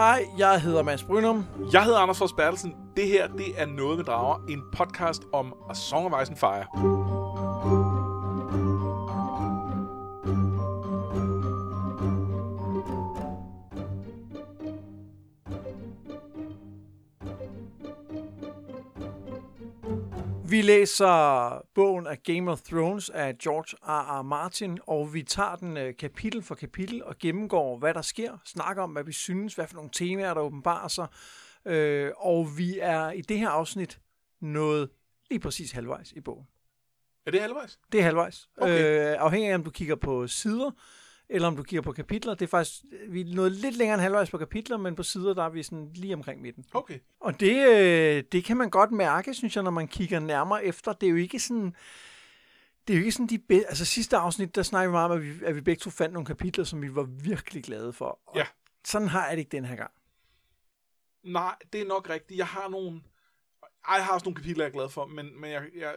Hej, jeg hedder Mads Brynum. Jeg hedder Anders Fors Bertelsen. Det her, det er Noget med Drager, en podcast om A Song of Ice and Fire. Vi læser bogen af Game of Thrones af George R. R. Martin, og vi tager den øh, kapitel for kapitel og gennemgår, hvad der sker, snakker om, hvad vi synes, hvad for nogle temaer, der åbenbarer sig. Øh, og vi er i det her afsnit nået lige præcis halvvejs i bogen. Er det halvvejs? Det er halvvejs. Okay. Øh, afhængig af, om du kigger på sider, eller om du kigger på kapitler. Det er faktisk, vi er nået lidt længere end halvvejs på kapitler, men på sider, der er vi sådan lige omkring midten. Okay. Og det, øh, det kan man godt mærke, synes jeg, når man kigger nærmere efter. Det er jo ikke sådan... Det er jo ikke sådan de bedste... Altså sidste afsnit, der snakkede vi meget om, at vi, at vi begge to fandt nogle kapitler, som vi var virkelig glade for. Og Ja. Sådan har jeg det ikke den her gang. Nej, det er nok rigtigt. Jeg har nogle... Ej, jeg har også nogle kapitler, jeg er glad for, men, men jeg, jeg,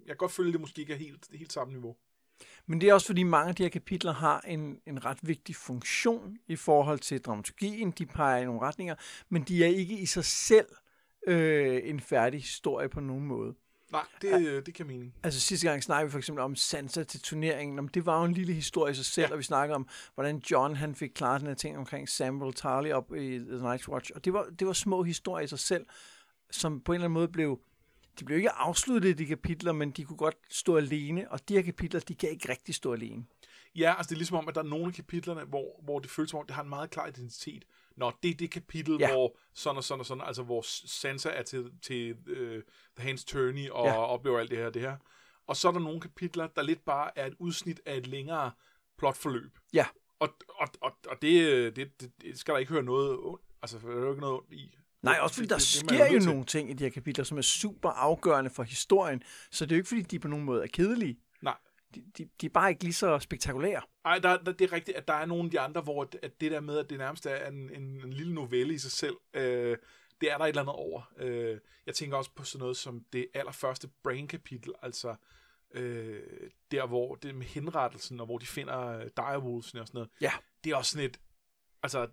jeg kan godt føle, at det måske ikke er helt, helt samme niveau. Men det er også fordi mange af de her kapitler har en, en ret vigtig funktion i forhold til dramaturgien. De peger i nogle retninger, men de er ikke i sig selv øh, en færdig historie på nogen måde. Nej, det, ja. det kan mening. Altså sidste gang snakkede vi for eksempel om Sansa til turneringen. Om det var jo en lille historie i sig selv, ja. Og vi snakkede om, hvordan John han fik klaret den her ting omkring Samuel Tarly op i The Night's Watch. Og det var, det var små historier i sig selv, som på en eller anden måde blev... De blev ikke afsluttet, de kapitler, men de kunne godt stå alene, og de her kapitler, de kan ikke rigtig stå alene. Ja, altså det er ligesom om, at der er nogle af kapitlerne, hvor, hvor det føles som om, det har en meget klar identitet. Nå, det er det kapitel, Ja. hvor sådan og sådan og sådan, altså hvor Sansa er til, til uh, The Hans Turney og Ja. oplever alt det her det her. Og så er der nogle kapitler, der lidt bare er et udsnit af et længere plotforløb. Ja. Og, og, og, og det, øh, det, det, det skal der ikke høre noget altså der er jo ikke noget i. Nej, også fordi der det, det, det, sker jo nogle ting i de her kapitler, som er super afgørende for historien. Så det er jo ikke, fordi de på nogen måde er kedelige. Nej. De, de, de er bare ikke lige så spektakulære. Ej, der, der, det er rigtigt, at der er nogle af de andre, hvor at det der med, at det nærmest er en, en, en lille novelle i sig selv, øh, det er der et eller andet over. Øh, jeg tænker også på sådan noget som det allerførste Brain-kapitel, altså øh, der, hvor det med henrettelsen, og hvor de finder øh, direwolvesen og sådan noget. Ja. Det er også sådan et, altså,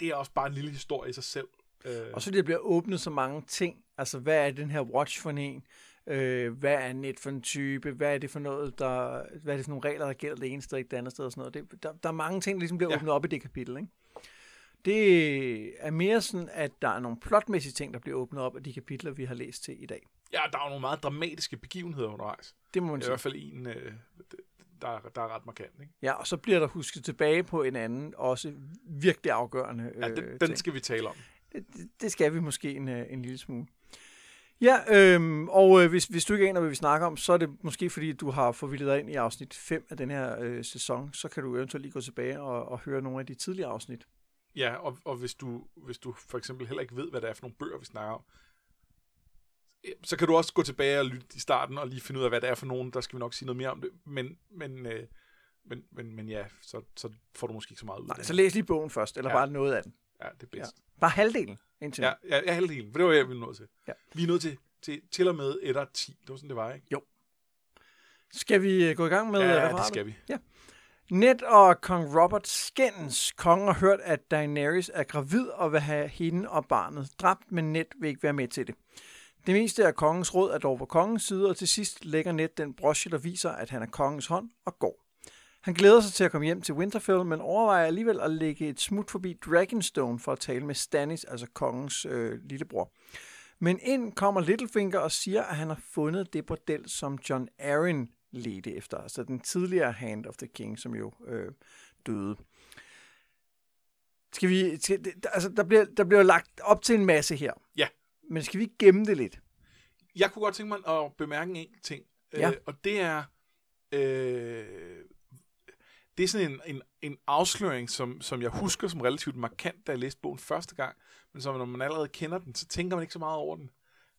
det er også bare en lille historie i sig selv. Øh, Og så der bliver åbnet så mange ting. Altså, hvad er den her watch for en? Øh, hvad er net for en type? Hvad er det for noget, der... Hvad er det for nogle regler, der gælder det ene sted, ikke det andet sted og sådan noget? Det, der, der er mange ting, der ligesom bliver ja. Åbnet op i det kapitel, ikke? Det er mere sådan, at der er nogle plotmæssige ting, der bliver åbnet op af de kapitler, vi har læst til i dag. ja, der er jo nogle meget dramatiske begivenheder undervejs. Det må man Det er i sige. hvert fald en, øh, der, er- der er ret markant. Ikke? Ja, og så bliver der husket tilbage på en anden, også virkelig afgørende Ja, øh, den, den ting. skal vi tale om. Det, det- skal vi måske en, øh, en lille smule. Ja, øhm, og øh, hvis, hvis du ikke aner, hvad vi snakker om, så er det måske fordi, du har forvildet dig ind i afsnit 5 af den her øh, sæson. Så kan du eventuelt lige gå tilbage og, og høre nogle af de tidligere afsnit. Ja, og, og hvis, du, hvis du for eksempel heller ikke ved, hvad det er for nogle bøger, vi snakker om, eh, så kan du også gå tilbage og lytte i starten og lige finde ud af, hvad det er for nogen. Der skal vi nok sige noget mere om det. Men, men, øh, men, men, men ja, så, så får du måske ikke så meget ud af Nej, det. så læs lige bogen først, eller. Ja. bare noget af den. Ja, det er bedst. Bare halvdelen indtil Ja, nu. ja, ja halvdelen, for det var jeg, vi nået til. Ja. Vi er nået til, til, til og med 1 og 10. Det var sådan, det var, ikke? Skal vi øh, gå i gang med øh, ja, det referatet? skal vi. Ned og kong Robert skændes. Kongen har hørt, at Daenerys er gravid og vil have hende og barnet dræbt, men Ned vil ikke være med til det. Det meste af kongens råd er dog på kongens side, og til sidst lægger Ned den broche, der viser, at han er kongens hånd, og går. Han glæder sig til at komme hjem til Winterfell, men overvejer alligevel at lægge et smut forbi Dragonstone for at tale med Stannis, altså kongens øh, lillebror. Men ind kommer Littlefinger og siger, at han har fundet det bordel, som John Arryn ledte efter, altså den tidligere Hand of the King, som jo øh, døde. Skal vi, skal, altså, der, bliver, der bliver lagt op til en masse her. Ja. Men skal vi gemme det lidt? Jeg kunne godt tænke mig at bemærke en enkelt ting. Ja. Øh, og det er... Øh, det er sådan en, en, en afsløring, som, som jeg husker som relativt markant, da jeg læste bogen første gang. Men som når man allerede kender den, så tænker man ikke så meget over den.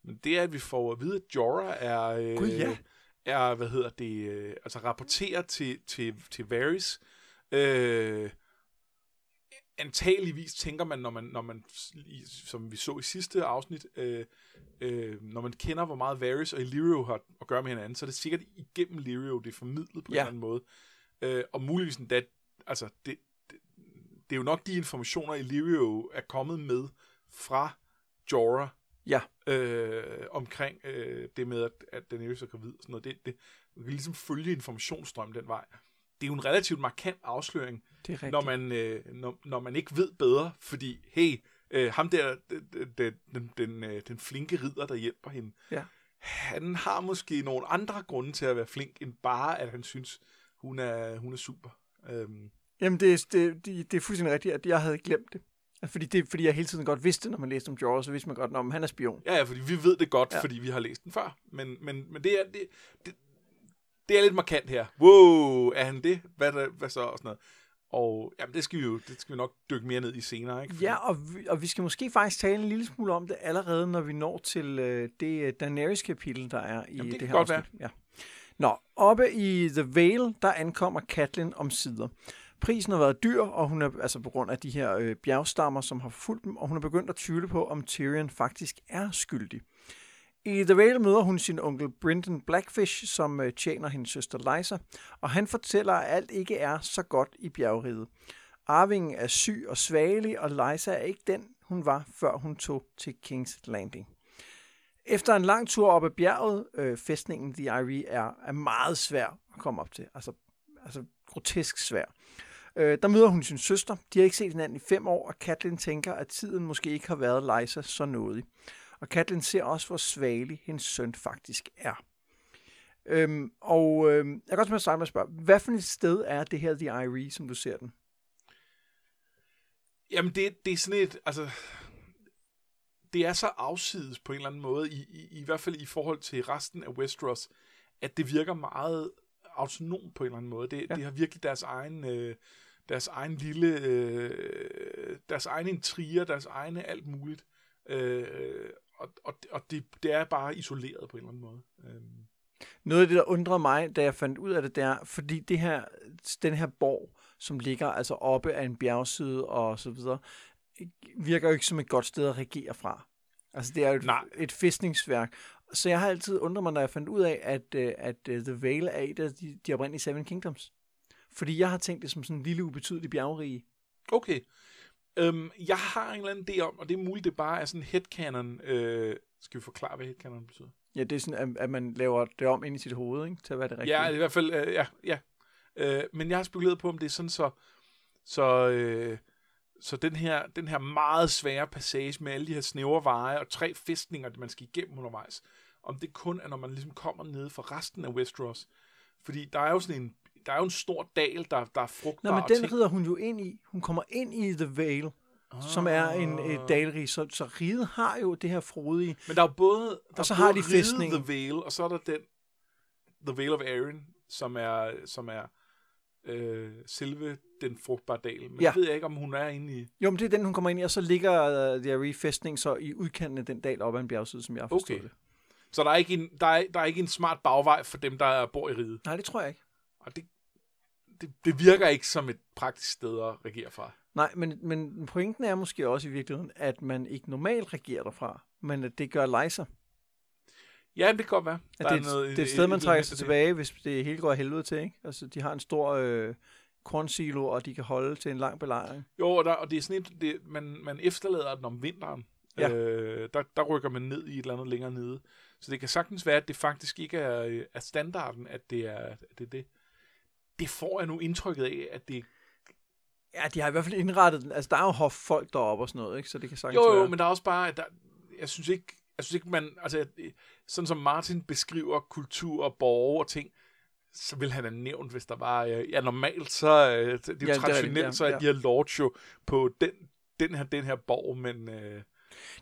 Men det er, at vi får at vide, at Jorah er... Øh, ja. er, hvad hedder det, øh, altså rapporterer til, til, til Varys. Øh, antageligvis tænker man, når man, når man som vi så i sidste afsnit, øh, øh, når man kender, hvor meget Varys og Illyrio har at gøre med hinanden, så er det sikkert igennem Illyrio, det er formidlet på Ja. en eller anden måde. Øh, og muligvis endda, altså det, det, det er jo nok de informationer, Illyrio er kommet med fra Jorah, Ja. øh, omkring øh, det med, at, at Daenerys er gravid. og Sådan noget. Det, det, vi kan ligesom følge informationsstrøm den vej. Det er jo en relativt markant afsløring, Det er når man, øh, når, når man ikke ved bedre, fordi, hey, øh, ham der, den, den, den, den, øh, den flinke ridder, der hjælper hende, Ja. han har måske nogle andre grunde til at være flink, end bare, at han synes, hun er, hun er super. Øhm, Jamen, det, er- det, det, det er fuldstændig rigtigt, at jeg havde glemt det. Fordi, det, fordi jeg hele tiden godt vidste, når man læste om Jorah, så vidste man godt, om han er spion. ja, ja, fordi vi ved det godt, Ja. fordi vi har læst den før. Men, men, men det, er, det, det, det er lidt markant her. Wow, er han det? Hvad, er der, hvad så? Og sådan noget. Og jamen, det skal vi jo det skal vi nok dykke mere ned i senere. Ikke? Fordi- Ja, og vi, og vi skal måske faktisk tale en lille smule om det allerede, når vi når til øh, det øh, Daenerys-kapitel, der er i Jamen, det det, her godt afsnit. Ja. Nå, oppe i The Vale, der ankommer Katlin om sider. Prisen har været dyr, og hun er altså på grund af de her øh, bjergstammer, som har fulgt dem, og hun er begyndt at tvivle på, om Tyrion faktisk er skyldig. I The Vale møder hun sin onkel Brendan Blackfish, som øh, tjener hendes søster Lysa, og han fortæller, at alt ikke er så godt i bjergriget. Arvingen er syg og svagelig, og Lysa er ikke den, hun var, før hun tog til King's Landing. Efter en lang tur op ad bjerget, øh, fæstningen The Irie er, er meget svær at komme op til. Altså, altså grotesk svær. Øh, der møder hun sin søster. De har ikke set hinanden i fem år, og Katlin tænker, at tiden måske ikke har været Lysa så nådig. Og Katlin ser også, hvor svagelig hendes søn faktisk er. Øhm, og øhm, jeg kan godt at starte med at spørge, hvad for et sted er det her The Irie, som du ser den? Jamen, det, det er sådan et, altså, det er så afsides på en eller anden måde, i, i, i hvert fald i forhold til resten af Westeros, at det virker meget autonom på en eller anden måde. Det, Ja. det har virkelig deres egen, øh, deres egen lille, øh, deres egne intriger, deres egne alt muligt. Øh, og og, og det, det er bare isoleret på en eller anden måde. Øh. Noget af det, der undrede mig, da jeg fandt ud af det, det er, fordi det her, den her borg, som ligger altså oppe af en bjergside og så videre, virker jo ikke som et godt sted at regere fra. Altså det er jo et, Nej. et fæstningsværk. Så jeg har altid undret mig, når jeg fandt ud af, at, øh, at øh, The Vale er et af de, de oprindelige Seven Kingdoms. Fordi jeg har tænkt det som sådan en lille ubetydelig bjergrige. Okay. Øhm, jeg har en eller anden idé om, og det er muligt, det bare er sådan en headcanon. Øh, skal vi forklare, hvad headcanon betyder? Ja, det er sådan, at, at man laver det om ind i sit hoved, ikke? Til at være det rigtige. Ja, i hvert fald, øh, ja, ja. Øh, men jeg har spekuleret på, om det er sådan så, så, øh, så den, her, den her meget svære passage med alle de her snævre veje og tre fæstninger, man skal igennem undervejs, om det kun er, når man ligesom kommer ned fra resten af Westeros. Fordi der er jo sådan en, der er jo en stor dal, der, der er frugtbar. Nå, men den ting. rider hun jo ind i. Hun kommer ind i The Vale, ah. som er en et dalrig. Så, så riget har jo det her frodige. Men der er jo både, der Og så er har de fæstningen. The Vale, og så er der den The Vale of Arryn, som er, som er øh, selve den frugtbare dal. Men Ja. ved jeg ikke, om hun er inde i... Jo, men det er den, hun kommer ind i, og så ligger uh, The Array fæstning så i udkanten af den dal op ad en bjergside, som jeg har forstået Okay. det. Så der er, ikke en, der, er, der er ikke en smart bagvej for dem, der bor i riget. Nej, det tror jeg ikke. Og det, det, det virker ikke som et praktisk sted at regere fra. Nej, men, men pointen er måske også i virkeligheden, at man ikke normalt regerer derfra, men at det gør Lysa. Ja, det kan godt være. At det, er noget- et, det er et sted, man trækker sig tilbage, hvis det hele går af helvede til. Ikke? Altså, de har en stor øh, kornsilo, og de kan holde til en lang belejring. Jo, og, der, og det er sådan et, det, man, man efterlader den om vinteren. Ja. Øh, der, der rykker man ned i et eller andet længere nede. Så det kan sagtens være, at det faktisk ikke er, øh, er standarden, at det er, at det er det. Det får jeg nu indtrykket af, at det... Ja, de har i hvert fald indrettet den. Altså, der er jo hoffolk deroppe og sådan noget, ikke? så det kan sagtens Jo, være. jo, men der er også bare... at Der, jeg synes ikke, jeg synes ikke, man... Altså, sådan som Martin beskriver kultur og borger og ting, så vil han have nævnt, hvis der var... øh, Ja, normalt, så... øh, Det er jo Ja, det er ja, traditionelt, rigtigt, ja, så er de her lords jo på den, den, her, den her borg, men... Øh,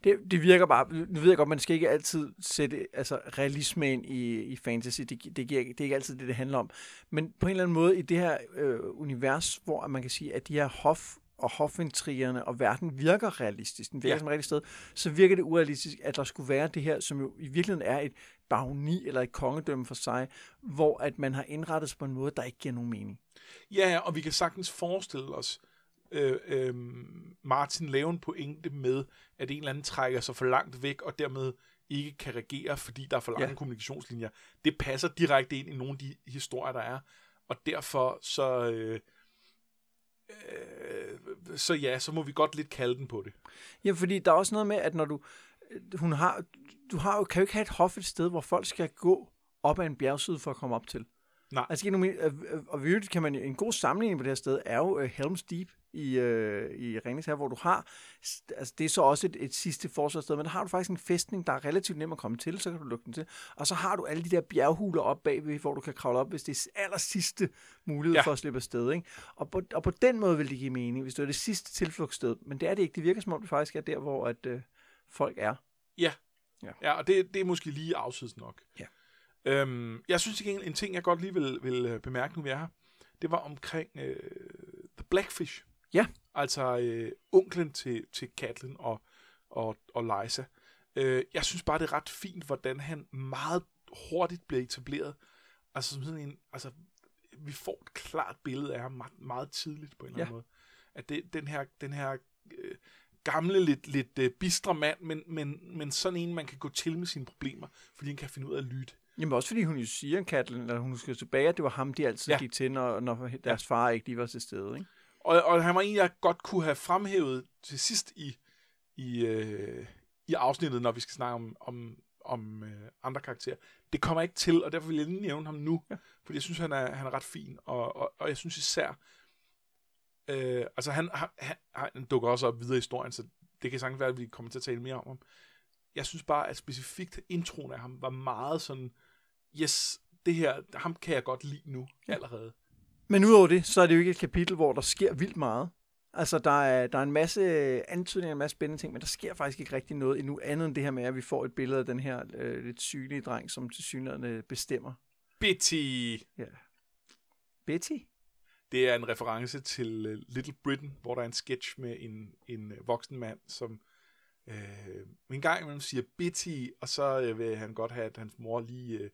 Det, det virker bare, nu ved jeg godt, man skal ikke altid sætte altså, realisme ind i, i fantasy, det, det, giver, det er ikke altid det, det handler om. Men på en eller anden måde i det her øh, univers, hvor man kan sige, at de her hof og hofintrigerne og verden virker realistisk, den virker ja. Som et rigtigt sted, så virker det urealistisk, at der skulle være det her, som jo i virkeligheden er et baroni eller et kongedømme for sig, hvor at man har indrettet sig på en måde, der ikke giver nogen mening. Ja, og vi kan sagtens forestille os øh, øh, Martin lave en pointe med, at en eller anden trækker sig for langt væk, og dermed ikke kan regere, fordi der er for lange ja. kommunikationslinjer. Det passer direkte ind i nogle af de historier, der er, og derfor så... Øh, Øh, så ja, så må vi godt lidt kalde den på det. Ja, fordi der er også noget med, at når du, hun har, du har jo, kan jo ikke have et hof et sted, hvor folk skal gå op ad en bjergside for at komme op til. Nej. Altså, øh, øh, og vi kan man, en god sammenligning på det her sted er jo uh, Helm's Deep i, uh, i Ringnes her, hvor du har, altså det er så også et, et sidste forsvarssted, men der har du faktisk en fæstning, der er relativt nem at komme til, så kan du lukke den til. Og så har du alle de der bjerghuler op bagved, hvor du kan kravle op, hvis det er aller sidste mulighed ja. for at slippe afsted. Ikke? Og, på, og på den måde vil det give mening, hvis det er det sidste tilflugtssted. Men det er det ikke. Det virker som om det faktisk er der, hvor at, uh, folk er. Ja, ja. ja og det, det er måske lige afsides nok. Ja. Øhm, jeg synes ikke en ting, jeg godt lige vil, vil øh, bemærke, nu vi er her, det var omkring øh, The Blackfish. Ja. Altså øh, onklen til, til Catelyn og, og, og Lysa. Øh, jeg synes bare, det er ret fint, hvordan han meget hurtigt bliver etableret. Altså som sådan en, altså vi får et klart billede af ham meget, meget tidligt på en eller anden måde. At det, den her, den her øh, gamle, lidt, lidt øh, bistre mand, men, men, men sådan en, man kan gå til med sine problemer, fordi han kan finde ud af at lytte. Jamen også fordi hun jo siger, Katlin, at hun skal tilbage, at det var ham, de altid ja. gik til, når, når deres far ikke lige var til stede. Ikke? Og, og han var en, jeg godt kunne have fremhævet til sidst i, i, øh, i afsnittet, når vi skal snakke om, om, om øh, andre karakterer. Det kommer ikke til, og derfor vil jeg lige nævne ham nu, ja. fordi jeg synes, han er, han er ret fin, og, og, og jeg synes især, øh, altså han, han, han dukker også op videre i historien, så det kan sagtens være, at vi kommer til at tale mere om ham. Jeg synes bare, at specifikt introen af ham var meget sådan, yes, det her, ham kan jeg godt lide nu ja. allerede. Men udover det, så er det jo ikke et kapitel, hvor der sker vildt meget. Altså, der er, der er en masse antydninger, en masse spændende ting, men der sker faktisk ikke rigtig noget endnu andet end det her med, at vi får et billede af den her øh, lidt sygelige dreng, som til synligheden bestemmer. Betty! Ja. Betty? Det er en reference til uh, Little Britain, hvor der er en sketch med en, en uh, voksen mand, som øh, en gang imellem siger Betty, og så øh, vil han godt have, at hans mor lige øh,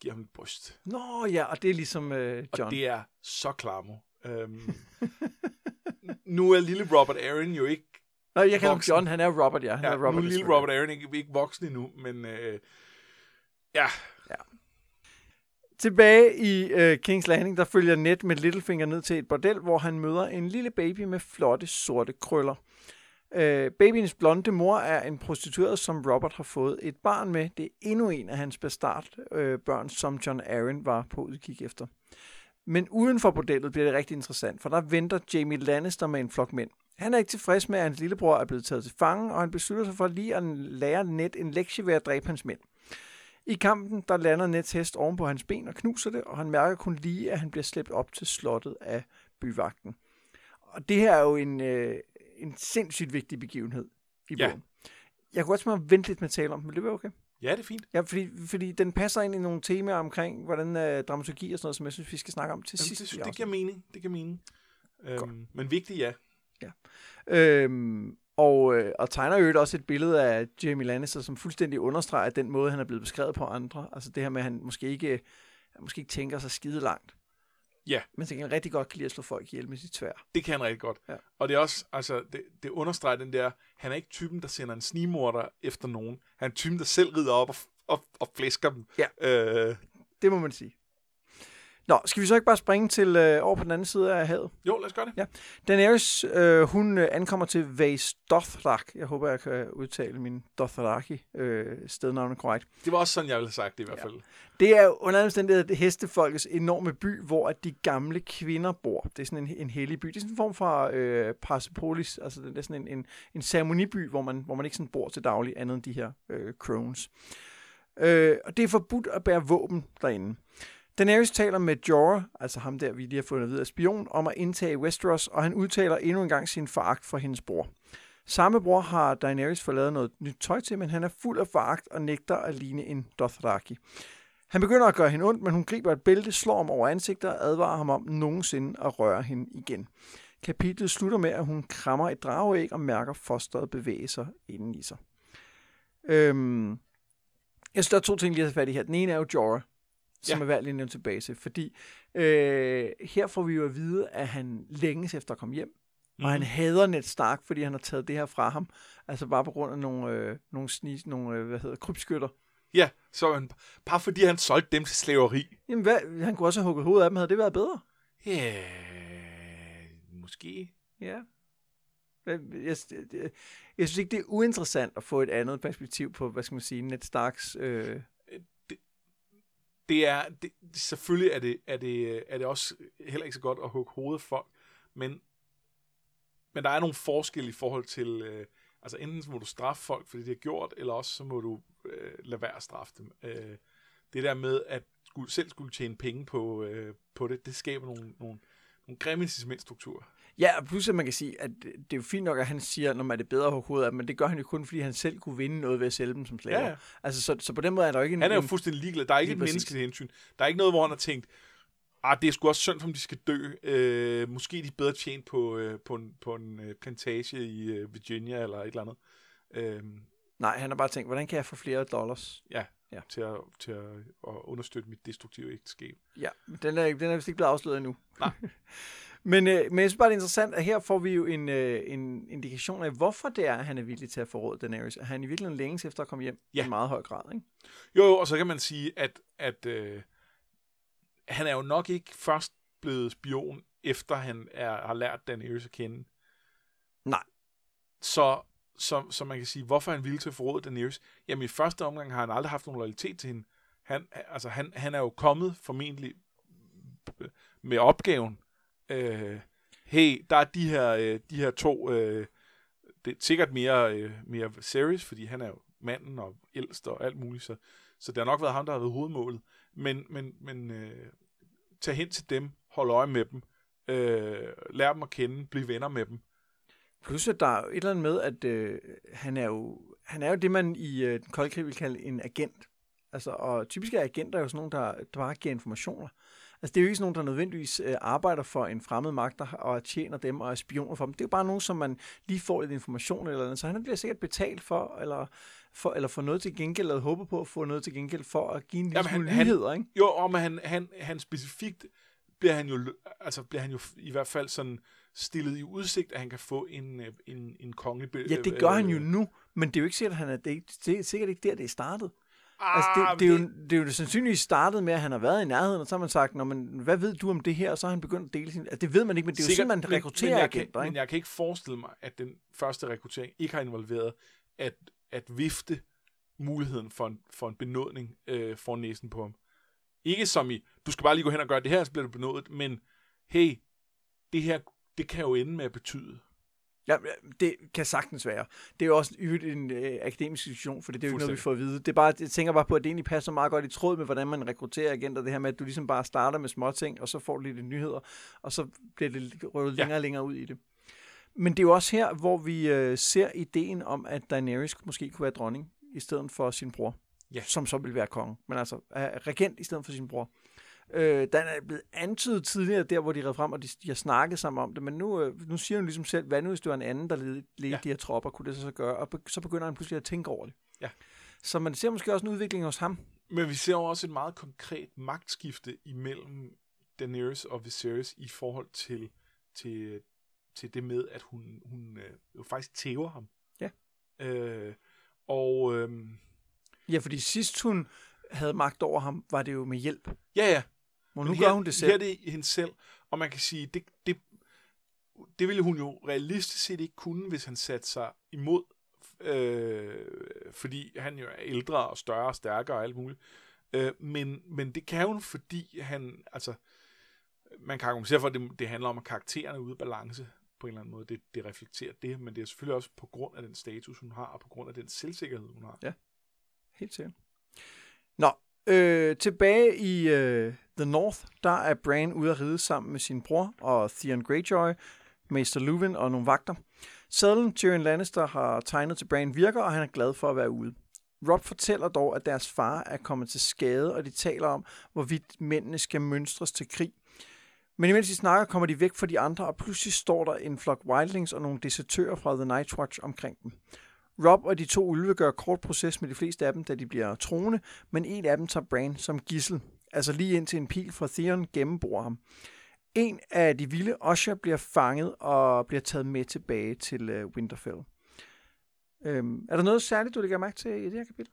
giver ham et bryst. Nå ja, og det er ligesom øh, John. Og det er så klamo. Øhm, nu er lille Robert Aaron jo ikke Nå, jeg kan John, han er Robert, ja. Han ja er Robert, nu er lille Robert Aaron ikke, ikke voksen endnu, men øh, ja. ja. Tilbage i uh, King's Landing, der følger Ned med Littlefinger ned til et bordel, hvor han møder en lille baby med flotte sorte krøller. Øh, babyens blonde mor er en prostitueret, som Robert har fået et barn med. Det er endnu en af hans bastardbørn, øh, børn, som John Aaron var på udkig efter. Men uden for bordellet bliver det rigtig interessant, for der venter Jamie Lannister med en flok mænd. Han er ikke tilfreds med, at hans lillebror er blevet taget til fange, og han beslutter sig for lige at lære Ned en lektie ved at dræbe hans mænd. I kampen, der lander Nets hest oven på hans ben og knuser det, og han mærker kun lige, at han bliver slæbt op til slottet af byvagten. Og det her er jo en, øh, en sindssygt vigtig begivenhed i ja. bogen. Jeg kunne også mig vente lidt med at tale om den. Vil det være okay? Ja, det er fint. Ja, fordi, fordi den passer ind i nogle temaer omkring, hvordan uh, dramaturgi og sådan noget, som jeg synes, vi skal snakke om til Jamen, sidst. Det, det giver mening. Det giver mening. Øhm, men vigtigt, ja. Ja. Øhm, og, øh, og tegner jo også et billede af Jamie Lannister, som fuldstændig understreger den måde, han er blevet beskrevet på andre. Altså det her med, at han måske ikke, han måske ikke tænker sig skide langt. Ja. Men så kan han rigtig godt kan lide at slå folk ihjel med sit tvær. Det kan han rigtig godt. Ja. Og det er også, altså, det, det understreger den der, han er ikke typen, der sender en snimorder efter nogen. Han er typen, der selv rider op og, og, og flæsker dem. Ja, øh, det må man sige. Nå, skal vi så ikke bare springe til øh, over på den anden side af havet? Jo, lad os gøre det. Ja. Daenerys, øh, hun øh, ankommer til Vaes Dothrak. Jeg håber, jeg kan udtale min Dothraki øh, stednavn korrekt. Det var også sådan, jeg ville have sagt det i hvert fald. Ja. Det er under omstændighed hestefolkets enorme by, hvor at de gamle kvinder bor. Det er sådan en, en hellig by. Det er sådan en form for øh, Persepolis, altså det er sådan en, en, en ceremoniby, hvor man, hvor man ikke sådan bor til daglig, andet end de her øh, crones. Øh, og det er forbudt at bære våben derinde. Daenerys taler med Jorah, altså ham der, vi lige har fundet videre af spion, om at indtage Westeros, og han udtaler endnu en gang sin foragt for hendes bror. Samme bror har Daenerys forladet noget nyt tøj til, men han er fuld af foragt og nægter at ligne en Dothraki. Han begynder at gøre hende ondt, men hun griber et bælte, slår ham over ansigtet og advarer ham om nogensinde at røre hende igen. Kapitlet slutter med, at hun krammer et drageæg og mærker fosteret bevæge sig inden i sig. Øhm, jeg synes, der er to ting, lige at fat i her. Den ene er jo Jorah, som ja. er værd lige nævne tilbage til. Fordi øh, her får vi jo at vide, at han længes efter at komme hjem. Mm. Og han mhm. hader Ned Stark, fordi han har taget det her fra ham. Altså bare på grund af nogle, øh, nogle, snis, nogle øh, hvad hedder, krybskytter. Ja, så han, bare fordi han solgte dem til slaveri. Jamen, hvad, han kunne også have hugget hovedet af dem. Havde det været bedre? Ja, måske. Ja. Jeg, jeg, jeg, jeg synes ikke, det er uinteressant at få et andet perspektiv på, hvad skal man sige, Ned Starks... Øh... Det er, det, selvfølgelig er det, er, det, er det også heller ikke så godt at hugge hovedet folk, men, men der er nogle forskelle i forhold til, øh, altså enten så må du straffe folk, fordi de har gjort, eller også så må du øh, lade være at straffe dem. Øh, det der med, at skulle, selv skulle tjene penge på, øh, på det, det skaber nogle, nogle, nogle grimme incitamentstrukturer. Ja, og pludselig man kan sige, at det er jo fint nok, at han siger, når man er det bedre på hovedet, men det gør han jo kun, fordi han selv kunne vinde noget ved at sælge dem som slaver. Ja, ja. Altså, så, så på den måde er der jo ikke en... Han er jo fuldstændig ligeglad. Der er ikke et menneskeligt hensyn. Der er ikke noget, hvor han har tænkt, ah, det er sgu også synd, om de skal dø. Øh, måske er de bedre tjent på, øh, på en, på en øh, plantage i øh, Virginia eller et eller andet. Øh, Nej, han har bare tænkt, hvordan kan jeg få flere dollars? Ja, ja. til, at, til at, at understøtte mit destruktive ægteskab. Ja, men den er, den er vist ikke blevet afsløret endnu. Nej. men, øh, men jeg synes bare, det er interessant, at her får vi jo en, øh, en indikation af, hvorfor det er, at han er villig til at forråde Daenerys. At han i virkeligheden længes efter at komme hjem ja. i meget høj grad. Ikke? Jo, jo, og så kan man sige, at, at øh, han er jo nok ikke først blevet spion, efter han er, har lært Daenerys at kende. Nej. Så så, så man kan sige, hvorfor er han villig til at forråde Daenerys? Jamen i første omgang har han aldrig haft nogen loyalitet til hende. Han, altså, han, han er jo kommet formentlig med opgaven. Øh, hey, der er de her, øh, de her to, øh, det er sikkert mere, øh, mere serious, fordi han er jo manden og ældst og alt muligt, så, så det har nok været ham, der har været hovedmålet. Men, men, men øh, tag hen til dem, hold øje med dem, øh, lær dem at kende, bliv venner med dem, Plus at der er et eller andet med, at øh, han, er jo, han er jo det, man i øh, den kolde krig vil kalde en agent. Altså, og typisk er agenter jo sådan nogle, der, der bare giver informationer. Altså, det er jo ikke sådan nogen, der nødvendigvis øh, arbejder for en fremmed magt og tjener dem og er spioner for dem. Det er jo bare nogen, som man lige får lidt information eller andet. Så han bliver sikkert betalt for, eller for, eller få noget til gengæld, eller håber på at få noget til gengæld for at give en lille smule nyheder, ikke? Jo, og men han, han, han specifikt bliver han jo, altså bliver han jo i hvert fald sådan stillet i udsigt, at han kan få en, øh, en, en kongelig... Ja, det gør øh, han jo nu, men det er jo ikke sikkert, at han er, det er, det er sikkert ikke der, det er startet. Ah, altså, det, ah, det, er jo, det er jo sandsynligvis startet med, at han har været i nærheden, og så har man sagt, Nå, men, hvad ved du om det her? Og så har han begyndt at dele sin... Altså, det ved man ikke, men det er sikkert, jo sådan, man rekrutterer men, men agenter. Kan, ikke? Men jeg kan ikke forestille mig, at den første rekruttering ikke har involveret at, at vifte muligheden for en, for en benådning øh, for næsen på ham. Ikke som i, du skal bare lige gå hen og gøre det her, så bliver du benådet, men hey, det her det kan jo ende med at betyde. Ja, det kan sagtens være. Det er jo også en øh, akademisk situation, for det, det er jo ikke noget, vi får at vide. Det er bare, jeg tænker bare på, at det egentlig passer meget godt i tråd med, hvordan man rekrutterer agenter. Det her med, at du ligesom bare starter med små ting, og så får du lidt nyheder, og så bliver det røvet ja. længere og længere ud i det. Men det er jo også her, hvor vi øh, ser ideen om, at Daenerys måske kunne være dronning, i stedet for sin bror, ja. som så vil være konge. Men altså, regent i stedet for sin bror. Øh, den er blevet antydet tidligere, der hvor de red frem, og de, de har snakket sammen om det, men nu, øh, nu siger hun ligesom selv, hvad nu hvis det var en anden, der ledte, ledte ja. de her tropper, kunne det så, så gøre? Og be, så begynder han pludselig at tænke over det. Ja. Så man ser måske også en udvikling hos ham. Men vi ser også et meget konkret magtskifte imellem Daenerys og Viserys i forhold til, til, til det med, at hun, hun øh, jo faktisk tæver ham. Ja. Øh, og... Øh, ja, fordi sidst hun havde magt over ham, var det jo med hjælp. Ja, ja. Men nu her, gør hun det selv. Her er det hende selv, og man kan sige, det, det, det ville hun jo realistisk set ikke kunne, hvis han satte sig imod, øh, fordi han jo er ældre og større og stærkere og alt muligt. Øh, men, men det kan hun, fordi han, altså, man kan argumentere for, at det, det handler om, at karaktererne er ude af balance på en eller anden måde. Det, det reflekterer det, men det er selvfølgelig også på grund af den status, hun har, og på grund af den selvsikkerhed, hun har. Ja, helt sikkert. Nå, øh, tilbage i øh, The North, der er Bran ude at ride sammen med sin bror og Theon Greyjoy, Mester Luwin og nogle vagter. Sadlen Tyrion Lannister har tegnet til Bran virker, og han er glad for at være ude. Rob fortæller dog, at deres far er kommet til skade, og de taler om, hvorvidt mændene skal mønstres til krig. Men imens de snakker, kommer de væk fra de andre, og pludselig står der en flok wildlings og nogle desertører fra The Night Watch omkring dem. Rob og de to ulve gør kort proces med de fleste af dem, da de bliver troende, men en af dem tager Bran som gissel, altså lige indtil en pil fra Theon gennembor ham. En af de vilde Osher bliver fanget og bliver taget med tilbage til uh, Winterfell. Øhm, er der noget særligt, du lægger mærke til i det her kapitel?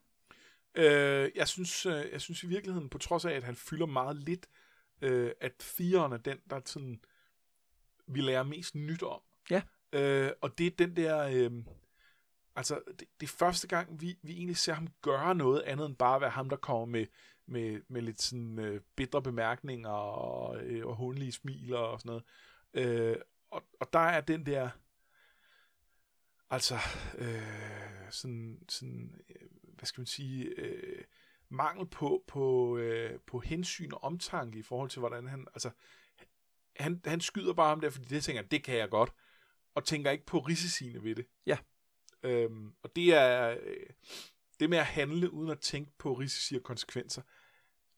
Øh, jeg, synes, øh, jeg synes i virkeligheden, på trods af, at han fylder meget lidt, øh, at Theon er den, der sådan vi lærer mest nyt om. Ja. Øh, og det er den der... Øh, altså, det, det er første gang, vi, vi egentlig ser ham gøre noget andet end bare at være ham, der kommer med, med, med lidt sådan øh, bitre bemærkninger og, øh, og hundlige smiler og sådan noget. Øh, og, og der er den der... Altså, øh, sådan, sådan, øh, hvad skal man sige, øh, mangel på, på, øh, på hensyn og omtanke i forhold til, hvordan han, altså, han, han skyder bare ham der, fordi det tænker, det kan jeg godt, og tænker ikke på risiciene ved det. Ja. Øhm, og det er, øh, det med at handle uden at tænke på risici og konsekvenser,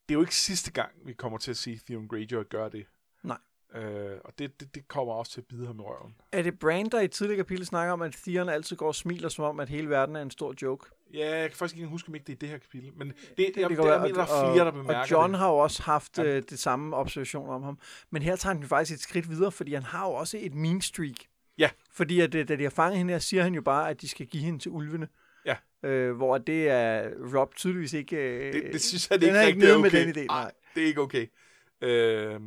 det er jo ikke sidste gang, vi kommer til at se Theon Greyjoy gøre det. Nej. Øh, og det, det, det kommer også til at bide ham i røven. Er det Brand, der i tidligere kapitel snakker om, at Theon altid går og smiler, som om, at hele verden er en stor joke? Ja, jeg kan faktisk ikke huske, om ikke det er det her kapitel, men det, det, det, det, det det, jeg mener, der er flere, der bemærker Og John det. har jo også haft Ja. øh, det samme observation om ham. Men her tager han jo faktisk et skridt videre, fordi han har jo også et mean streak. Fordi at, øh, da de har fanget hende her, siger han jo bare, at de skal give hende til ulvene. Ja. Øh, hvor det er Rob tydeligvis ikke... Øh, Det, det synes det den ikke er ikke nede okay. med den idé, nej. det er ikke okay. Øh,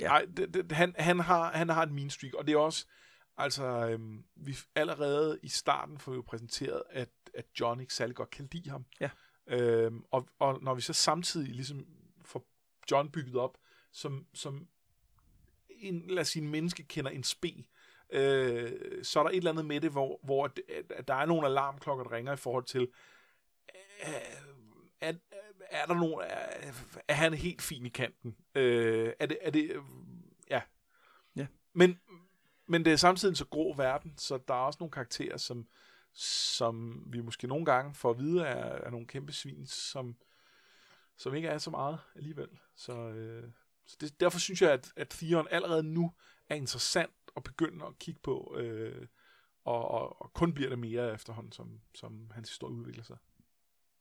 Ja. Nej, det, det, han, han, har, han har et mean streak, og det er også, altså, øhm, vi allerede i starten får vi jo præsenteret, at, at John ikke særlig godt kan lide ham. Ja. Øhm, og, og når vi så samtidig ligesom får John bygget op som, som en, lad os sige, en menneske kender en spe, øh, så er der et eller andet med det, hvor, hvor at, at der er nogle alarmklokker, der ringer i forhold til, øh, er, er der nogen, er, er han helt fin i kanten? Øh, er det, er det, øh, ja. Ja. Men, men det er samtidig en så grå verden, så der er også nogle karakterer, som, som vi måske nogle gange får at vide er, er nogle kæmpe svin, som, som ikke er så meget alligevel. Så, øh, så det, derfor synes jeg, at, at Theon allerede nu er interessant at begynde at kigge på, øh, og, og, og kun bliver det mere efterhånden, som, som hans historie udvikler sig.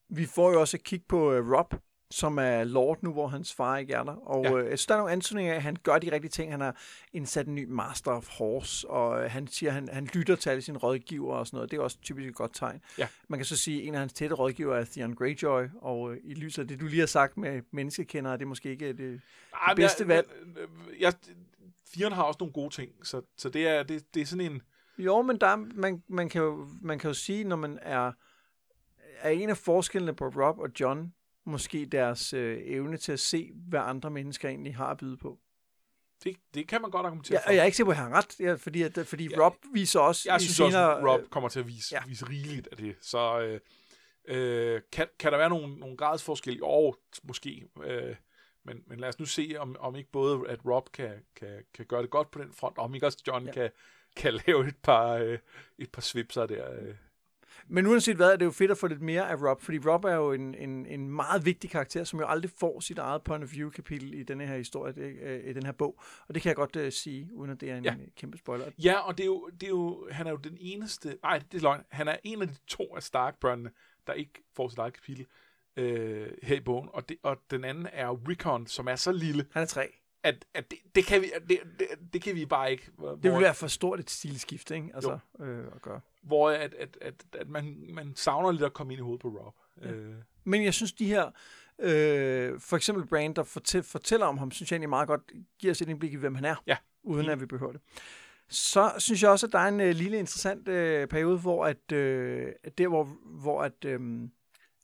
Vi får jo også et kig på uh, Rob, som er Lord nu, hvor hans far ikke er der. Og Ja. øh, jeg synes, der er nogle antydninger af, at han gør de rigtige ting. Han har indsat en ny Master of Horse, og øh, han siger, at han, han lytter til alle sine rådgiver og sådan noget. Det er også typisk et godt tegn. Ja. Man kan så sige, at en af hans tætte rådgiver er Theon Greyjoy, og øh, i lyset af det, du lige har sagt med menneskekendere, er det måske ikke det, Ej, men bedste jeg, valg. Jeg, jeg, Theon har også nogle gode ting, så, så det, er, det, det er sådan en... Jo, men der, er- man, man, kan jo, man kan jo sige, når man er, er en af forskellene på Rob og John, måske deres øh, evne til at se, hvad andre mennesker egentlig har at byde på. Det, det kan man godt argumentere Ja, for. jeg er ikke sikker på, at jeg har ret, ja, fordi, at, fordi Ja, Rob viser også Jeg synes senere, også, at Rob kommer til at vise, ja. vise rigeligt af det. Så øh, øh, kan, kan der være nogle, nogle gradsforskelle år, måske. Øh, men, men lad os nu se, om, om ikke både at Rob kan, kan, kan gøre det godt på den front, og om ikke også John ja. kan, kan lave et par, øh, et par svipser der. Øh. Men uanset hvad, er det jo fedt at få lidt mere af Rob, fordi Rob er jo en, en, en meget vigtig karakter, som jo aldrig får sit eget point of view kapitel i denne her historie, det, øh, i den her bog. Og det kan jeg godt uh, sige, uden at det er en ja. Kæmpe spoiler. Ja, og det er, jo, det er jo, han er jo den eneste, nej, det er løgn, han er en af de to af Stark-børnene, der ikke får sit eget kapitel øh, her i bogen, og, det, og den anden er jo Rickon, som er så lille, Han er tre. At, at det, det, kan vi, det, det, det kan vi bare ikke. Hvor, Det vil være for stort et stilskift, ikke? Altså, øh, at gøre. hvor at, at, at, at man, man savner lidt at komme ind i hovedet på Rob. Ja. Ja. Øh, Men jeg synes, de her, øh, for eksempel Brand, der fortæ- fortæller om ham, synes jeg egentlig meget godt giver os et indblik i, hvem han er, Ja. uden at vi behøver det. Så synes jeg også, at der er en øh, lille interessant øh, periode, hvor at, øh, at der, hvor, hvor at, øh,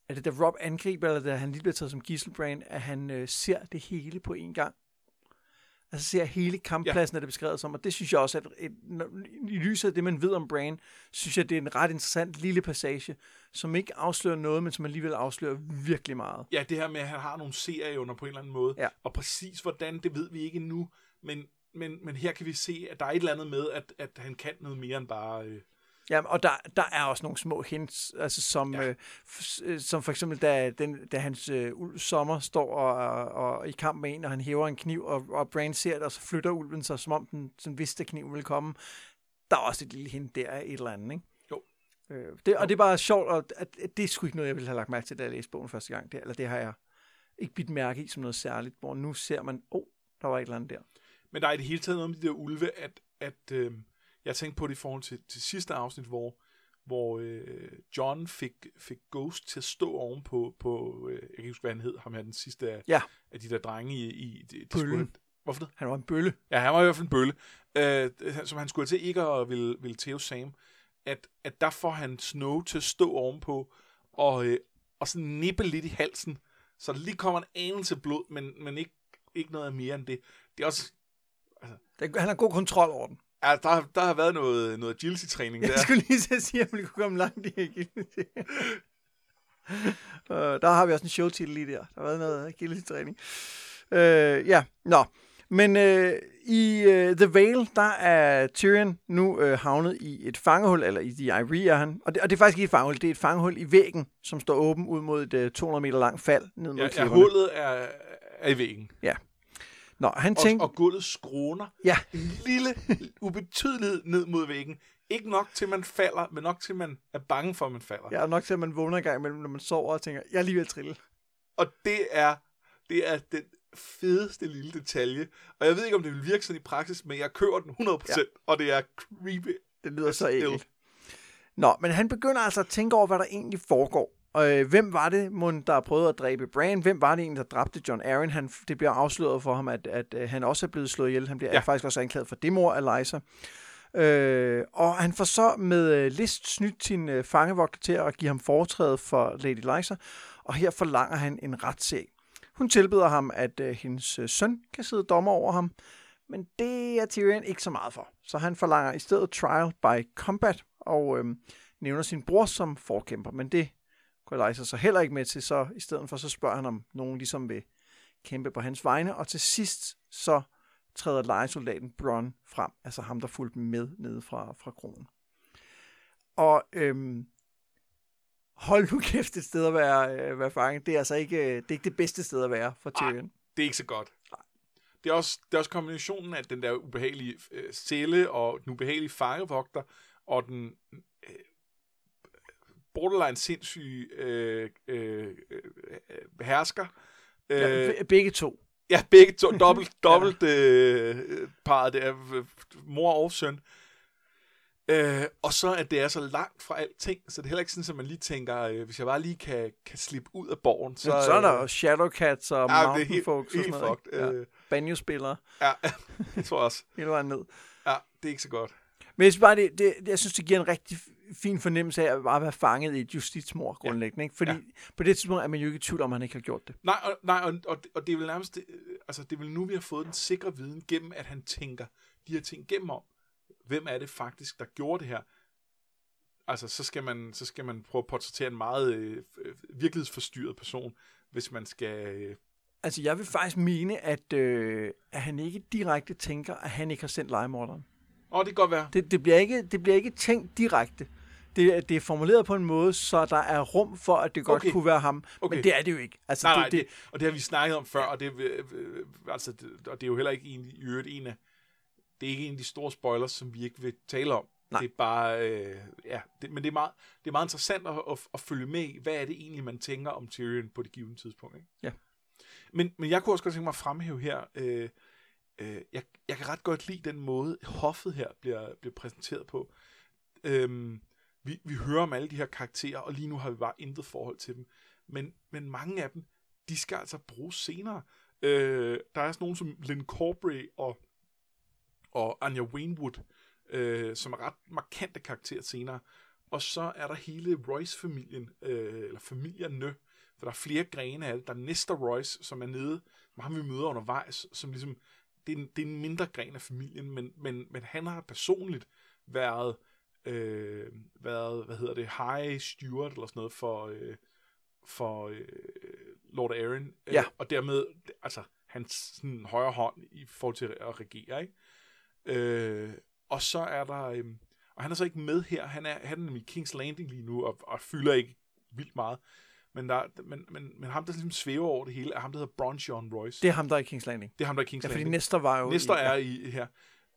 at det, da Rob angriber, eller da han lige bliver taget som gisselbrand, at han øh, ser det hele på en gang. Altså ser hele kamppladsen, ja. er det beskrevet som, og det synes jeg også, at et, i lyset af det, man ved om Bran, synes jeg, det er en ret interessant lille passage, som ikke afslører noget, men som alligevel afslører virkelig meget. ja, det her med, at han har nogle serieevner på en eller anden måde. Ja. Og præcis hvordan, det ved vi ikke endnu. Men, men, men her kan vi se, at der er et eller andet med, at, at han kan noget mere end bare... Øh, Ja, og der, der er også nogle små hints, altså som, ja. Øh, f- øh, som for eksempel, da, den, da hans øh, ulv sommer står og, og, og i kamp med en, og han hæver en kniv, og, og Bran ser det, og så flytter ulven sig, som om den sådan vidste, at kniven ville komme. Der er også et lille hint der af et eller andet, ikke? Jo. Øh, det, og det er bare sjovt, og at, at det er sgu ikke noget, jeg ville have lagt mærke til, da jeg læste bogen første gang. Det, eller det har jeg ikke bidt mærke i som noget særligt, hvor nu ser man, åh, oh, der var et eller andet der. Men der er i det hele taget noget med de der ulve, at, at øh, jeg tænkte på det i forhold til, til sidste afsnit, hvor, hvor øh, John fik, fik Ghost til at stå oven på, på øh, jeg kan ikke huske, hvad han hed, ham her den sidste af, Ja. af de der drenge i... i de, de skulle, Hvorfor det? Han var en bølle. Ja, han var i hvert fald en bølle, øh, som han skulle til ikke at ville, ville tæve Sam. At, at der får han Snow til at stå ovenpå og, øh, og sådan nippe lidt i halsen. Så der lige kommer en anelse blod, men, men ikke, ikke noget mere end det. Det er også... Det, han har god kontrol over den. Ja, der, der har været noget, noget agility-træning der. Jeg skulle lige så sige, at man kunne komme langt i agility. uh, der har vi også en showtitel lige der. Der har været noget agility-træning. Uh, ja, nå. Men uh, i uh, The Vale, der er Tyrion nu uh, havnet i et fangehul, eller i The Ivory er han. Og det, og det er faktisk ikke et fangehul, det er et fangehul i væggen, som står åben ud mod et uh, 200 meter langt fald ned mod Ja, ja hullet er, er i væggen. Nå, han Og, tænkte... og gulvet skråner Ja, en lille ubetydelighed ned mod væggen. Ikke nok til, man falder, men nok til, man er bange for, at man falder. jeg er nok til, at man vågner en gang imellem, når man sover og tænker, jeg er lige ved at trille. Og det er, det er den fedeste lille detalje. Og jeg ved ikke, om det vil virke sådan i praksis, men jeg kører den 100%, ja. og det er creepy. Det lyder så ægelt. Nå, men han begynder altså at tænke over, hvad der egentlig foregår. Og øh, hvem var det, mon, der prøvede at dræbe Bran? Hvem var det egentlig, der dræbte John Arryn? Han, det bliver afsløret for ham, at, at, at han også er blevet slået ihjel. Han bliver Ja. faktisk også anklaget for det mor, Eliza. Øh, og han får så med øh, list snydt sin øh, fangevogter til at give ham foretræde for Lady Lysa, og her forlanger han en retssag. Hun tilbyder ham, at øh, hendes øh, søn kan sidde dommer over ham, men det er Tyrion ikke så meget for. Så han forlanger i stedet trial by combat, og øh, nævner sin bror som forkæmper, men det går Lysa så heller ikke med til, så i stedet for så spørger han om nogen ligesom vil kæmpe på hans vegne, og til sidst så træder lejesoldaten Bronn frem, altså ham, der fulgte med nede fra, fra kronen. Og øhm, hold nu kæft et sted at være, øh, være fange. Det er altså ikke, øh, det er ikke det bedste sted at være for Ej. Tyrion. Det er ikke så godt. Det er også, det er også kombinationen af den der ubehagelige øh, celle og den ubehagelige fangevogter og den borderline sindssyge øh, øh, øh, hersker. Øh, Ja, be- begge to. Ja, begge to. Dobbelt, dobbelt øh, parret. Er øh, mor og søn. Øh, og så at det er så langt fra alting, så det er heller ikke sådan, at man lige tænker, øh, hvis jeg bare lige kan, kan slippe ud af borgen, så... Så, så er der øh, Shadowcats og ja, er Mountain helt, Folks og helt sådan noget. fucked. ikke? Ja. Øh, Banjo-spillere ja, det tror jeg også. hele vejen ned. Ja, det er ikke så godt. Men jeg synes bare, det, det, jeg synes, det giver en rigtig fin fornemmelse af at bare være fanget i et justitsmord grundlæggende. Ikke? Fordi Ja. på det tidspunkt er man jo ikke i tvivl om, at han ikke har gjort det. Nej, og, nej, og, og, og det er vel nærmest, øh, altså det er vel nu, vi har fået den sikre viden gennem, at han tænker de her ting gennem om, hvem er det faktisk, der gjorde det her? Altså, så skal man, så skal man prøve at portrættere en meget øh, øh, virkelighedsforstyrret person, hvis man skal... Øh, Altså, jeg vil faktisk mene, at, øh, at han ikke direkte tænker, at han ikke har sendt legemorderen. Åh, det kan godt være. Det, det, bliver ikke, det bliver ikke tænkt direkte. Det, er- det er formuleret på en måde, så der er rum for, at det godt Okay. kunne være ham. Okay. Men det er det jo ikke. Altså, Nej, det, nej, det, det, og det har vi snakket om før, og det, øh, øh, altså, det, og det er jo heller ikke en, i øvrigt en af, det er ikke en af de store spoilers, som vi ikke vil tale om. Nej. Det er bare, øh, ja, det, men det er, meget, det er meget interessant at, at, at følge med i, hvad er det egentlig, man tænker om Tyrion på det givende tidspunkt. Ikke? Ja. Men, men jeg kunne også godt tænke mig at fremhæve her, øh, øh, jeg, jeg kan ret godt lide den måde, hoffet her bliver, bliver præsenteret på. Øhm, vi, vi hører om alle de her karakterer, og lige nu har vi bare intet forhold til dem. Men, men mange af dem, de skal altså bruges senere. Øh, der er sådan nogen som Lynn Corbray og, og Anya Wainwood, øh, som er ret markante karakterer senere. Og så er der hele Royce-familien, øh, eller familierne, for der er flere grene af det. Der er Nesta Royce, som er nede, som ham vi møder undervejs, som ligesom, det er en, det er en mindre gren af familien, men, men, men han har personligt været, øh, været, hvad hedder det, high steward eller sådan noget for, øh, for øh, Lord Aaron. Øh, Ja. Og dermed, altså, hans sådan, højre hånd i forhold til at regere, ikke? Øh, og så er der, øh, og han er så ikke med her, han er, han er nemlig i King's Landing lige nu, og, og fylder ikke vildt meget. Men, der, men, men, men ham, der ligesom svæver over det hele, er ham, der hedder Bronjon Royce. det er ham, der er i King's Landing. det er ham, der er i King's Ja, fordi Landing. Nestor var jo... Nestor i, er i her.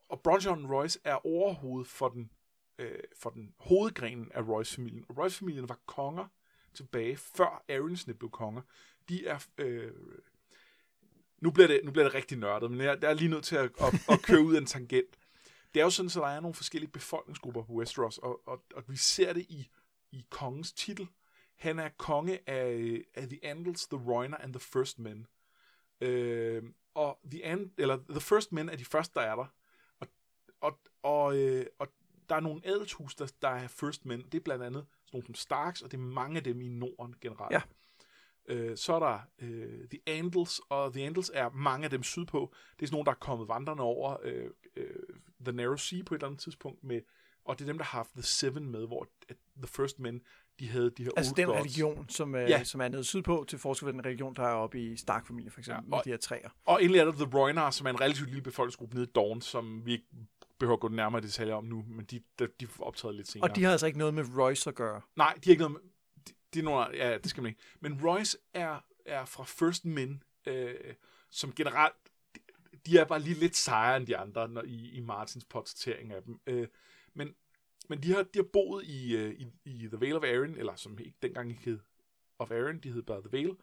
Og Bronjon Royce er overhovedet for den, øh, for den hovedgrenen af Royce-familien. Og Royce-familien var konger tilbage, før Aronsne blev konger. De er... Øh, nu, bliver det, nu bliver det rigtig nørdet, men jeg, jeg er lige nødt til at, at, at køre ud af en tangent. Det er jo sådan, at der er nogle forskellige befolkningsgrupper på Westeros, og, og, og vi ser det i, i kongens titel. Han er konge af, af The Andals, The Royner and The First Men. Øh, og The And, eller The First Men er de første, der er der. Og, og, og, øh, og der er nogle adelshus, der, der er First Men. Det er blandt andet sådan nogle som Starks, og det er mange af dem i Norden generelt. Ja. Øh, så er der øh, The Andals, og The Andals er mange af dem sydpå. Det er sådan nogle, der er kommet vandrende over øh, øh, The Narrow Sea på et eller andet tidspunkt, med, og det er dem, der har haft The Seven med, hvor The First Men, de havde de her Altså den Gods. religion, som, øh, Ja. som er nede sydpå, til forskel fra den religion, der er oppe i Stark-familien, for eksempel, Ja, og- med de her træer. Og endelig er der The Roinar, som er en relativt lille befolkningsgruppe nede i Dawn, som vi ikke behøver at gå nærmere detaljer om nu, men de, de, de optræder lidt senere. Og de har altså ikke noget med Royce at gøre. Nej, de har ikke noget med... De, de er nogle, ja, det skal man ikke. Men Royce er, er fra First Men, øh, som generelt... De, de er bare lige lidt sejere end de andre når, i, i Martins portrættering af dem. Øh, men men de, har, de har boet i, øh, i, i The Vale of Arryn, eller som ikke dengang ikke hed of Arryn, de hed bare The Vale,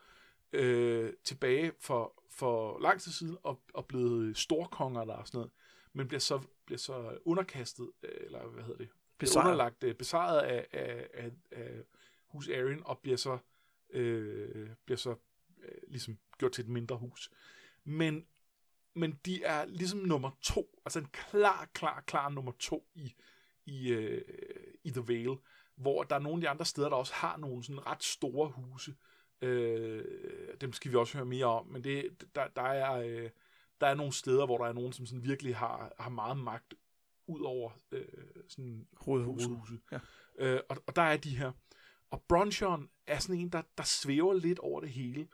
øh, tilbage for, for lang tid siden, og, og blevet storkonger og sådan noget, men bliver så, bliver så underkastet, øh, eller hvad hedder det? Besejret. underlagt, øh, besejret af, af, af, af hus Arryn, og bliver så, øh, bliver så øh, ligesom gjort til et mindre hus. Men, men de er ligesom nummer to, altså en klar, klar, klar nummer to i, i, øh, i The Vale, hvor der er nogle af de andre steder, der også har nogle sådan ret store huse. Øh, dem skal vi også høre mere om, men det, der, der, er, øh, der er nogle steder, hvor der er nogen, som sådan virkelig har, har meget magt ud over øh, sådan Hovedhuset. Ja. Øh, og, og der er de her. Og Bronchon er sådan en, der, der svæver lidt over det hele.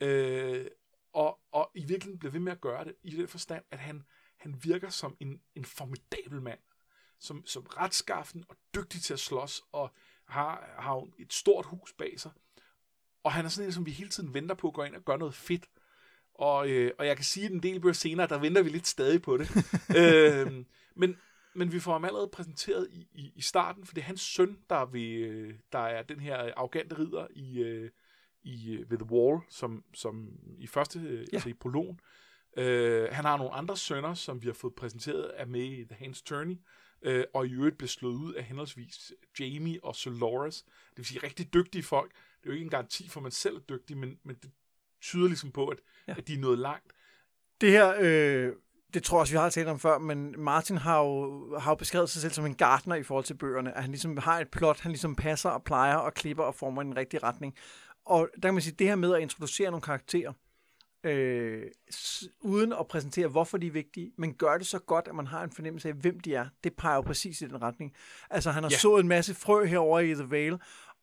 Øh, og, og i virkeligheden bliver ved med at gøre det, i den forstand, at han, han virker som en, en formidabel mand. Som, som retskaffen og dygtig til at slås, og har, har et stort hus bag sig. Og han er sådan en, som vi hele tiden venter på at gå ind og gøre noget fedt. Og, øh, og jeg kan sige, at en del bøger senere, der venter vi lidt stadig på det. øh, men, men vi får ham allerede præsenteret i, i, i starten, for det er hans søn, der, er ved, øh, der er den her arrogante ridder i, øh, i øh, ved The Wall, som, som i første, ja. altså i prologen. Øh, han har nogle andre sønner, som vi har fået præsenteret af med i The Hans Journey, øh, og i øvrigt blev slået ud af henholdsvis Jamie og Soloras. Det vil sige rigtig dygtige folk. Det er jo ikke en garanti for, at man selv er dygtig, men, men det tyder ligesom på, at, ja. at de er nået langt. Det her, øh, det tror jeg også, vi har talt om før, men Martin har jo, har jo beskrevet sig selv som en gartner i forhold til bøgerne, at han ligesom har et plot, han ligesom passer og plejer og klipper og former i den rigtige retning. Og der kan man sige, det her med at introducere nogle karakterer, øh, uden at præsentere, hvorfor de er vigtige, men gør det så godt, at man har en fornemmelse af, hvem de er. Det peger jo præcis i den retning. Altså, han har Ja. ja. sået en masse frø herover i The Vale,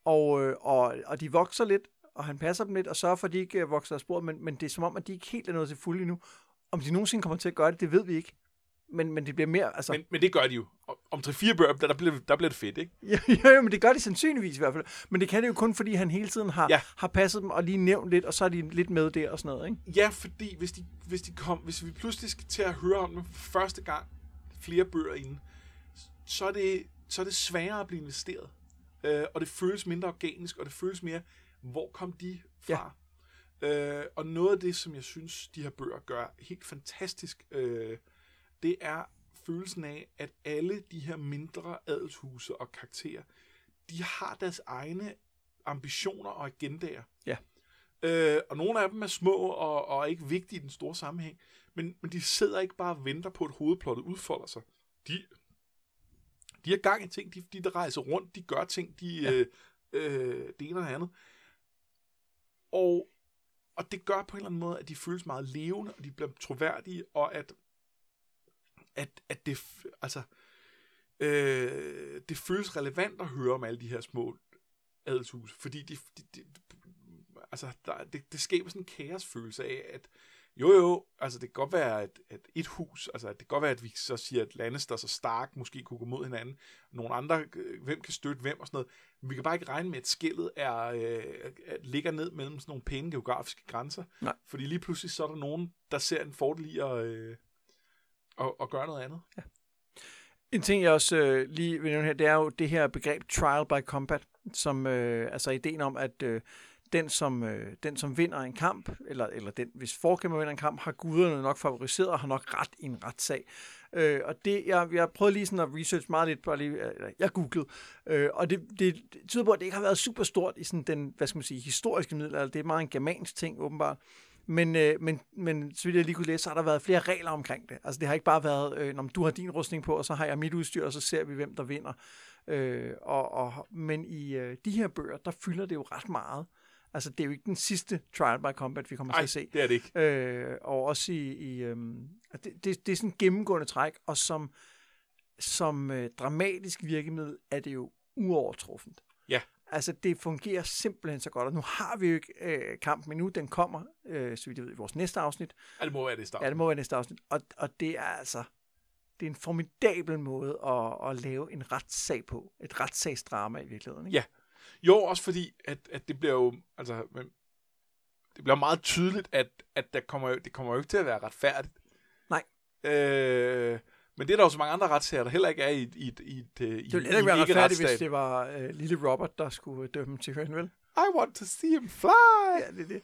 og, øh, og, og de vokser lidt, og han passer dem lidt, og sørger for, at de ikke øh, vokser af sporet, men, men det er som om, at de ikke helt er nået til fuld endnu. Om de nogensinde kommer til at gøre det, det ved vi ikke. Men, men det bliver mere, altså... Men, men det gør de jo. Om- Om 3-4 bøger, der, der, bliver, der bliver det fedt, ikke? Ja, ja, ja, men det gør de sandsynligvis i hvert fald. Men det kan det jo kun, fordi han hele tiden har, Ja. har passet dem og lige nævnt lidt, og så er de lidt med der og sådan noget, ikke? Ja, fordi hvis, de, hvis, de kom, hvis vi pludselig skal til at høre om det for første gang, flere bøger inden, så er det, så er det sværere at blive investeret. Øh, og det føles mindre organisk, og det føles mere, hvor kom de fra? Ja. Øh, og noget af det, som jeg synes, de her bøger gør helt fantastisk, øh, det er følelsen af, at alle de her mindre adelshuse og karakterer, de har deres egne ambitioner og agendaer. Ja. Øh, og nogle af dem er små og, og ikke vigtige i den store sammenhæng, men, men de sidder ikke bare og venter på, at hovedplottet udfolder sig. De, de har gang i ting, de, de der rejser rundt, de gør ting, de, ja. øh, øh, det ene og det andet. Og, og det gør på en eller anden måde, at de føles meget levende, og de bliver troværdige, og at, at, at det, altså, øh, det føles relevant at høre om alle de her små adelshus, fordi de, de, de, altså, der, det, det skaber sådan en kaosfølelse af, at jo jo, altså det kan godt være, at, at et hus, altså det kan godt være, at vi så siger, at Lannister så Stark måske kunne gå mod hinanden, nogle andre, øh, hvem kan støtte hvem og sådan noget, men vi kan bare ikke regne med, at skillet er, øh, at ligger ned mellem sådan nogle pæne geografiske grænser, Nej. fordi lige pludselig så er der nogen, der ser en fordel i at, øh, og, og gøre noget andet. En ting, jeg også øh, lige vil nævne her, det er jo det her begreb trial by combat, som øh, altså ideen om, at øh, den, som, øh, den, som vinder en kamp, eller, eller den, hvis forkæmper vinder en kamp, har guderne nok favoriseret og har nok ret i en retssag. Øh, og det, jeg, jeg prøvede lige sådan at research meget lidt, bare lige, øh, eller, jeg googlede, øh, og det, det, det tyder på, at det ikke har været super stort i sådan den, hvad skal man sige, historiske middelalder. Det er meget en germansk ting, åbenbart. Men, øh, men, men så vidt jeg lige kunne læse, så har der været flere regler omkring det. Altså det har ikke bare været, øh, når du har din rustning på, og så har jeg mit udstyr, og så ser vi, hvem der vinder. Øh, og, og, men i øh, de her bøger, der fylder det jo ret meget. Altså det er jo ikke den sidste Trial by Combat, vi kommer Nej, til at se. det er det ikke. Øh, og også i, i at det, det, det er sådan en gennemgående træk, og som, som øh, dramatisk virkemiddel er det jo uovertruffent. Altså, det fungerer simpelthen så godt, og nu har vi jo ikke øh, kampen endnu, den kommer, øh, så vidt jeg ved, i vores næste afsnit. Ja, det må være det start. Ja, det må være næste afsnit, og, og det er altså, det er en formidabel måde at, at lave en retssag på, et retssagsdrama i virkeligheden. Ikke? Ja. Jo, også fordi, at, at det bliver jo, altså, men, det bliver meget tydeligt, at, at der kommer, det kommer jo ikke til at være retfærdigt. Nej. Øh, men det er der jo så mange andre retssager, der heller ikke er i, i, i, et, øh, i, Det ville i heller ikke være retfærdigt, hvis det var øh, lille Robert, der skulle dømme til høn, vel? I want to see him fly. Ja, det det.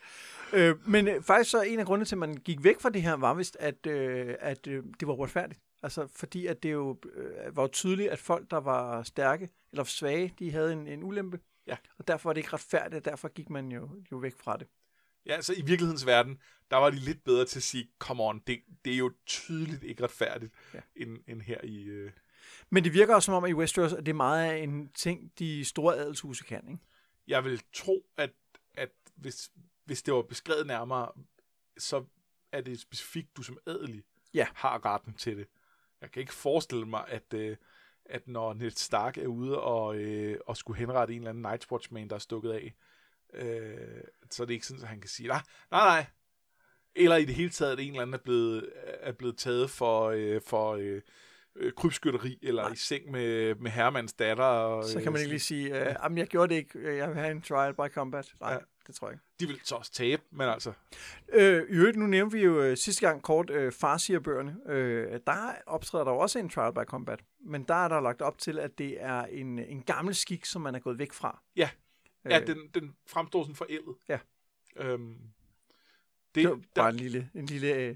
Øh, men øh, faktisk så en af grundene til, at man gik væk fra det her, var vist, at, øh, at øh, det var uretfærdigt. Altså fordi, at det jo øh, var jo tydeligt, at folk, der var stærke eller svage, de havde en, en ulempe. Ja. Og derfor var det ikke retfærdigt, og derfor gik man jo, jo væk fra det. Ja, så i virkelighedens verden, der var de lidt bedre til at sige, come on, det, det er jo tydeligt ikke retfærdigt, Ja. end, end her i... Øh... Men det virker også som om i Westeros, at det er meget af en ting, de store adelshuse kan. Ikke? Jeg vil tro, at, at hvis, hvis det var beskrevet nærmere, så er det specifikt, du som adelig Ja. har retten til det. Jeg kan ikke forestille mig, at, øh, at når Ned Stark er ude og, øh, og skulle henrette en eller anden Night's Watchman, der er stukket af, øh, så er det ikke sådan, at han kan sige, nej, nej, nej. Eller i det hele taget, at en eller anden er blevet, er blevet taget for, øh, for øh, øh, krybskytteri, eller Nej. i seng med, med herremands datter. Og, Så kan man ikke lige sige, øh, jamen jeg gjorde det ikke, øh, jeg vil have en trial by combat. Nej, ja. Det tror jeg ikke. De vil så også tabe, men altså... Øh, I øvrigt, nu nævnte vi jo øh, sidste gang kort øh, Farsier-bøgerne. Øh, der optræder der også en trial by combat, men der er der lagt op til, at det er en, en gammel skik, som man er gået væk fra. Ja. Ja, Øh, den, den fremstår sådan forældet. Ja. Øhm, det, det var der, bare en lille, en lille øh,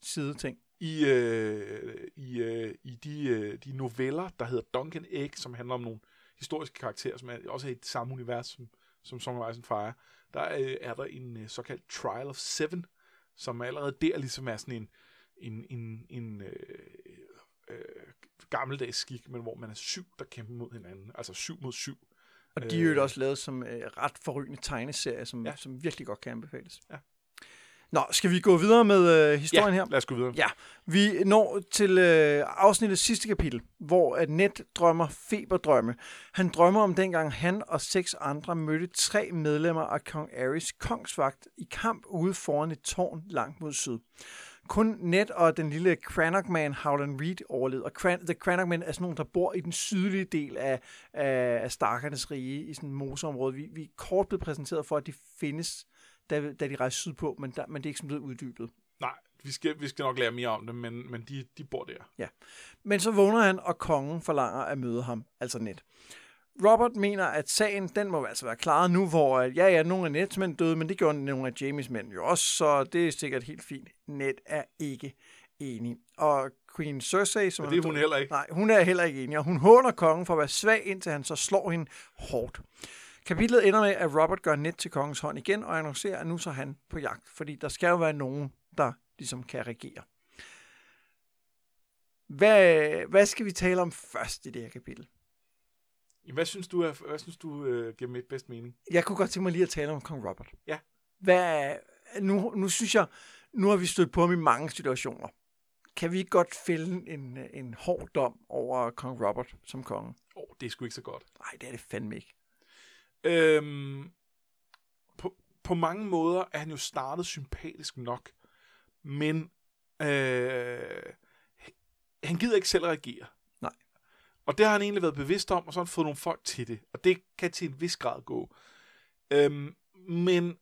sideting. i, øh, i, øh, i de, øh, de noveller, der hedder Duncan Egg, som handler om nogle historiske karakterer, som er, også er i det samme univers som, som Song of Ice and Fire, der øh, er der en øh, såkaldt Trial of Seven, som allerede der ligesom er sådan en, en, en, en øh, øh, gammeldags skik, men hvor man er syv, der kæmper mod hinanden. Altså syv mod syv. Og de er jo Øh. også lavet som øh, ret forrygende tegneserie, som, ja. Ja. som virkelig godt kan anbefales. Ja. Nå, skal vi gå videre med øh, historien her? lad os gå videre. Ja, vi når til øh, afsnittets sidste kapitel, hvor at Ned drømmer feberdrømme. Han drømmer om dengang han og seks andre mødte tre medlemmer af Kong Aerys kongsvagt i kamp ude foran et tårn langt mod syd. Kun Ned og den lille Crannock-man Howland Reed overlevede. Og Cran- The Crannock-men er sådan nogen, der bor i den sydlige del af, af, af Starkernes rige, i sådan et moseområde. Vi, vi er kort blevet præsenteret for, at de findes, da, da de rejser sydpå, men, der, men det er ikke sådan blevet uddybet. Nej, vi skal, vi skal nok lære mere om det, men, men de, de bor der. Men så vågner han, og kongen forlanger at møde ham, altså Ned. Robert mener, at sagen den må altså være klaret nu, hvor at, ja, ja, nogle af Neds mænd døde, men det gjorde nogle af Jamies mænd jo også, så det er sikkert helt fint. Ned er ikke enig. Og Queen Cersei, som Men det er hun heller ikke. Nej, hun er heller ikke enig, og hun håner kongen for at være svag, indtil han så slår hende hårdt. Kapitlet ender med, at Robert gør Ned til kongens hånd igen, og annoncerer, at nu så han på jagt, fordi der skal jo være nogen, der ligesom kan regere. Hvad, hvad skal vi tale om først i det her kapitel? Hvad synes du, er, hvad synes du øh, giver mit bedst mening? Jeg kunne godt tænke mig lige at tale om kong Robert. Ja. Hvad, nu, nu synes jeg, nu har vi stødt på ham i mange situationer. Kan vi ikke godt fælde en, en hård dom over kong Robert som konge? Åh, oh, det er sgu ikke så godt. Nej, det er det fandme ikke. Øhm, på, på mange måder er han jo startet sympatisk nok, men øh, han gider ikke selv at reagere. Og det har han egentlig været bevidst om, og så har han fået nogle folk til det. Og det kan til en vis grad gå. Øhm, men,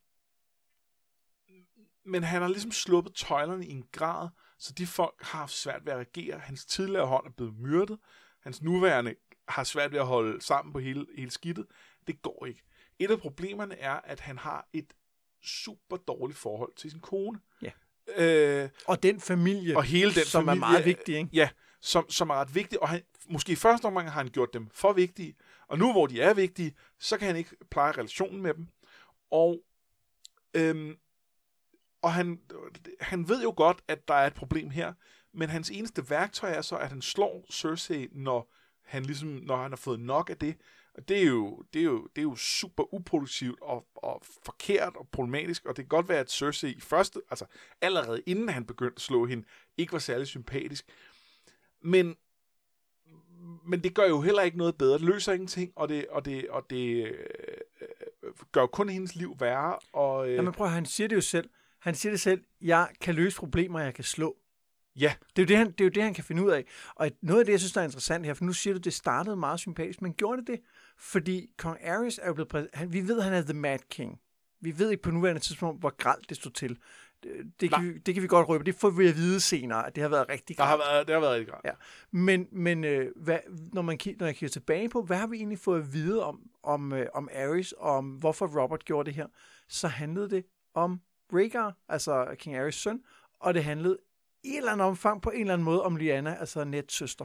men han har ligesom sluppet tøjlerne i en grad, så de folk har haft svært ved at reagere. Hans tidligere hånd er blevet myrdet. Hans nuværende har svært ved at holde sammen på hele, hele skidtet. Det går ikke. Et af problemerne er, at han har et super dårligt forhold til sin kone. Ja. Øh, Og den familie, og hele den som familie, er meget vigtig, ikke? Ja, som, som er ret vigtige, og han, måske i første omgang har han gjort dem for vigtige, og nu hvor de er vigtige, så kan han ikke pleje relationen med dem. Og, øhm, og han, han ved jo godt, at der er et problem her, men hans eneste værktøj er så, at han slår Cersei, når han ligesom, når han har fået nok af det. Og det er jo, det er jo, det er jo super uproduktivt og, og forkert og problematisk, og det kan godt være, at Cersei i første, altså allerede inden han begyndte at slå hende, ikke var særlig sympatisk. Men, men det gør jo heller ikke noget bedre. Det løser ingenting, og det, og det, og det øh, gør kun hendes liv værre. Og, øh, Jamen prøv han siger det jo selv. Han siger det selv, jeg kan løse problemer, jeg kan slå. ja, Det er, jo det, han, det er jo det, han kan finde ud af. Og noget af det, jeg synes, der er interessant her, for nu siger du, det startede meget sympatisk, men gjorde det det? Fordi Kong Aerys er jo blevet præs- han, Vi ved, han er The Mad King. Vi ved ikke på nuværende tidspunkt, hvor gralt det stod til. Det, det, kan, Nej. vi, det kan vi godt røbe. Det får vi at vide senere, at det har været rigtig der har gralt. været, det har været rigtig godt. Ja. Men, men øh, hvad, når, man, når jeg kigger tilbage på, hvad har vi egentlig fået at vide om, om, øh, om Aerys, og om hvorfor Robert gjorde det her, så handlede det om Rhaegar, altså King Aerys søn, og det handlede i et eller andet omfang på en eller anden måde om Lyanna, altså Neds søster.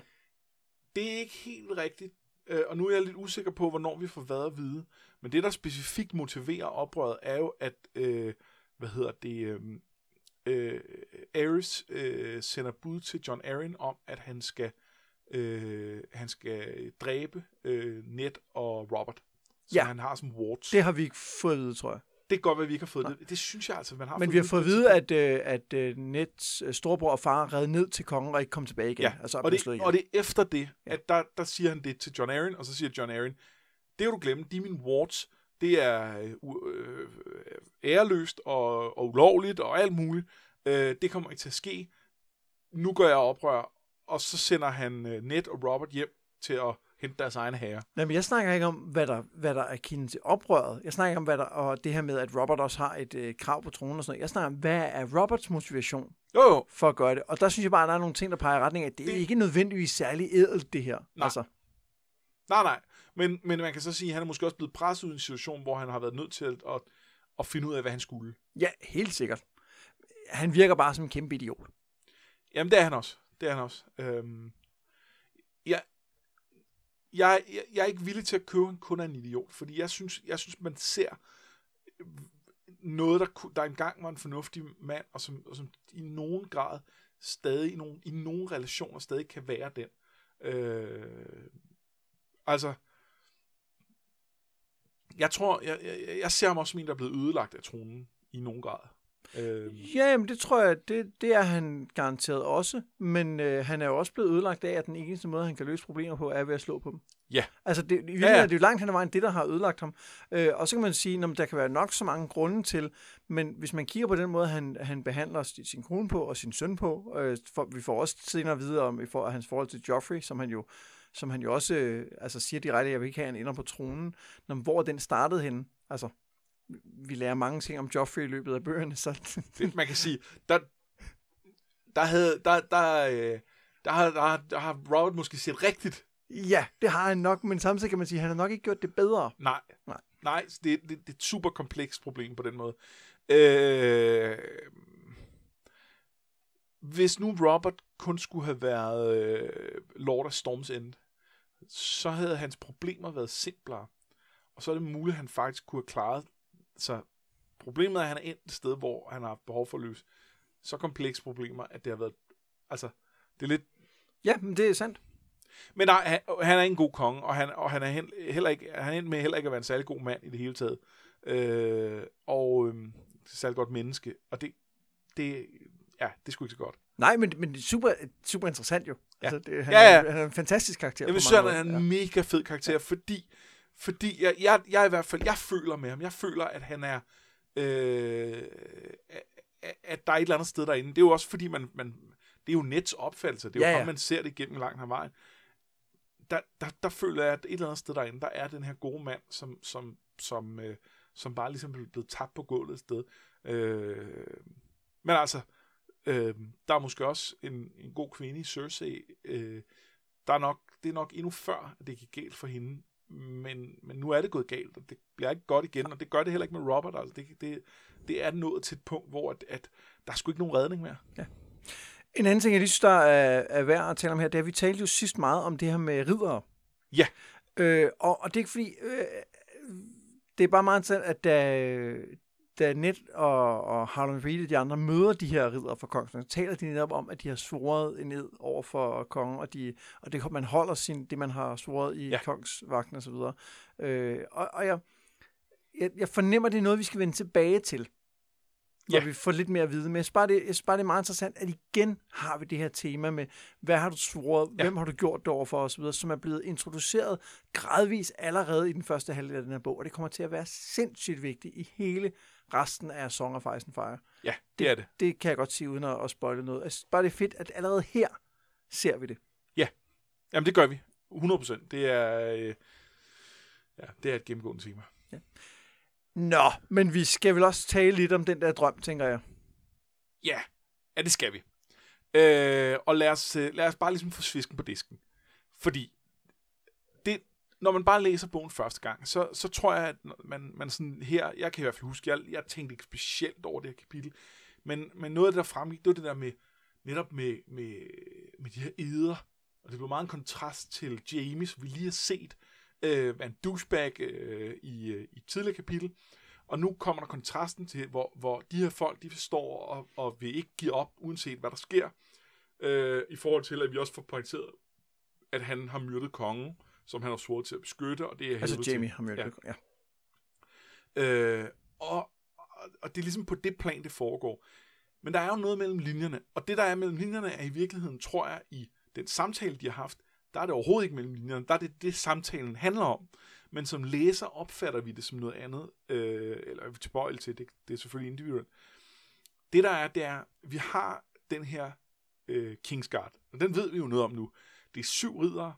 Det er ikke helt rigtigt, øh, og nu er jeg lidt usikker på, hvornår vi får hvad at vide. Men det, der specifikt motiverer oprøret, er jo, at, øh, hvad hedder det, øh, øh, Aerys øh, sender bud til John Arryn om, at han skal, øh, han skal dræbe øh, Ned og Robert. Som Ja. han har som wards. Det har vi ikke fået at vide, tror jeg. det kan godt være, at vi ikke har fået det. Det synes jeg altså, man har Men vi har fået at vide, at, øh, at øh, Neds øh, storebror og far redde ned til kongen og ikke kom tilbage igen. Ja, altså, og, det, og det er efter det, Ja. at der, der siger han det til John Arryn, og så siger John Arryn, det kan du glemme, de er mine wards, det er øh, øh, æreløst og, og ulovligt og alt muligt. Øh, det kommer ikke til at ske. Nu gør jeg oprør, og så sender han øh, Ned og Robert hjem til at hente deres egne herre. Nej, men jeg snakker ikke om, hvad der, hvad der er kilden til oprøret. Jeg snakker om, hvad der, og det her med, at Robert også har et øh, krav på tronen og sådan noget. Jeg snakker om, hvad er Roberts motivation Jo, jo, for at gøre det? Og der synes jeg bare, at der er nogle ting, der peger i retning af, at det, det er ikke nødvendigvis særlig ædelt, det her. Nej. Altså, nej, nej. Men, men man kan så sige, at han er måske også blevet presset ud i en situation, hvor han har været nødt til at, at, at finde ud af, hvad han skulle. ja, helt sikkert. Han virker bare som en kæmpe idiot. Jamen, det er han også. Det er han også. Øhm, jeg, jeg, jeg, jeg er ikke villig til at købe en kun af en idiot, fordi jeg synes, jeg synes man ser noget, der, der engang var en fornuftig mand, og som, og som i nogen grad stadig, i nogle, i nogle relationer stadig kan være den. Øh, altså, jeg tror, jeg, jeg, jeg ser ham også som en, der er blevet ødelagt af tronen i nogen grad. Øh, Ja, men det tror jeg, det, det er han garanteret også. Men øh, han er jo også blevet ødelagt af, at den eneste måde, han kan løse problemer på, er ved at slå på dem. Ja. Altså, det, i Ja, ja. er det jo langt hen ad vejen det, der har ødelagt ham. Øh, og så kan man sige, at der kan være nok så mange grunde til, men hvis man kigger på den måde, han, han behandler sin kone på og sin søn på, øh, for, vi får også senere at vide om i for, hans forhold til Joffrey, som han jo som han jo også øh, altså siger direkte, at jeg vil ikke have, at han ender på tronen. Når, hvor den startede henne, altså, vi lærer mange ting om Joffrey i løbet af bøgerne, så det, man kan sige, der, der, havde, der, der, øh, der, har, der, har, der har Robert måske set rigtigt. Ja, det har han nok, men samtidig kan man sige, at han har nok ikke gjort det bedre. Nej. Nej. Nej, det, det, det er et super komplekst problem på den måde. Øh, hvis nu Robert kun skulle have været øh, Lord of Storms End, så havde hans problemer været simplere. Og så er det muligt, at han faktisk kunne have klaret så problemet er, at han er endt et sted, hvor han har haft behov for at løse så komplekse problemer, at det har været, altså, det er lidt, Ja, men det er sandt. men nej, han, han er en god konge, og han, og han er heller ikke, han er med heller ikke at være en særlig god mand i det hele taget. Øh, og øh, særlig godt menneske, og det, det, ja, det sgu ikke så godt. Nej, men, men det er super, super interessant jo. Ja. Altså, det, han, Ja, ja. Er, han er en fantastisk karakter. Jeg synes, han er en mega fed karakter, fordi, fordi jeg, jeg, jeg i hvert fald, jeg føler med ham, jeg føler, at han er, øh, at- der er et eller andet sted derinde. Det er jo også fordi, man, man det er jo Nets opfattelse, det er jo Ja, ja, ja. ham, man ser det igennem langt ad vejen. Der, der, der føler jeg, at et eller andet sted derinde, der er den her gode mand, som, som, som, øh, som bare ligesom er blevet tabt på gulvet et sted. Øh, men altså, øh, der er måske også en, en god kvinde i Cersei, øh, der er nok, det er nok endnu før, at det gik galt for hende. Men, men nu er det gået galt, og det bliver ikke godt igen, og det gør det heller ikke med Robert. Altså det, det, det er nået til et punkt, hvor at, at der er sgu ikke nogen redning mere. En anden ting, jeg lige synes, der er, er værd at tale om her, det er, at vi talte jo sidst meget om det her med ridere. Ja. Øh, og, og det er ikke fordi... Øh, det er bare meget interessant, at da, da Ned og, og Harlan Reed og de andre møder de her ridder fra kongen, taler de netop om, at de har svoret ned over for kongen, og, de, og det, man holder sin, det, man har svoret i ja. kongsvagten og så videre. Øh, og, og jeg, jeg, jeg fornemmer, det er noget, vi skal vende tilbage til hvor ja. vi får lidt mere at vide. Men jeg synes, bare, det, jeg synes bare, det er meget interessant, at igen har vi det her tema med, hvad har du svoret, ja. hvem har du gjort det over for osv., som er blevet introduceret gradvis allerede i den første halvdel af den her bog, og det kommer til at være sindssygt vigtigt i hele resten af Song of Ice and Fire. Ja, det, det er det. Det kan jeg godt sige, uden at, at spoile noget. Synes bare, det er fedt, at allerede her ser vi det. Ja, jamen det gør vi. 100%. Det er, øh, ja, det er et gennemgående tema. Ja. Nå, men vi skal vel også tale lidt om den der drøm, tænker jeg. Ja, ja det skal vi. Øh, og lad os, øh, lad os bare ligesom få svisken på disken. Fordi, når man bare læser bogen første gang, så, så tror jeg, at man, man sådan her, jeg kan i hvert fald huske, jeg, jeg tænkte ikke specielt over det her kapitel, men, men noget af det, der fremgik, det var det der med, netop med, med, med de her eder, og det blev meget en kontrast til James, vi lige har set, øh, en douchebag øh, i, øh, i tidligere kapitel. Og nu kommer der kontrasten til, hvor, hvor de her folk, de forstår og, og vil ikke give op, uanset hvad der sker, øh, i forhold til, at vi også får pointeret, at han har myrdet kongen, som han har svoret til at beskytte, og det er Altså Jamie har myrdet ja. ja. Øh, og, og det er ligesom på det plan, det foregår. Men der er jo noget mellem linjerne, og det, der er mellem linjerne, er i virkeligheden, tror jeg, i den samtale, de har haft, der er det overhovedet ikke mellem linjerne. Der er det det, samtalen handler om. Men som læser opfatter vi det som noget andet, øh, eller er vi tilbøjelig til, det, det er selvfølgelig individuelt. Det der er, det er, vi har den her øh, Kingsguard, og den ved vi jo noget om nu. Det er syv ridere.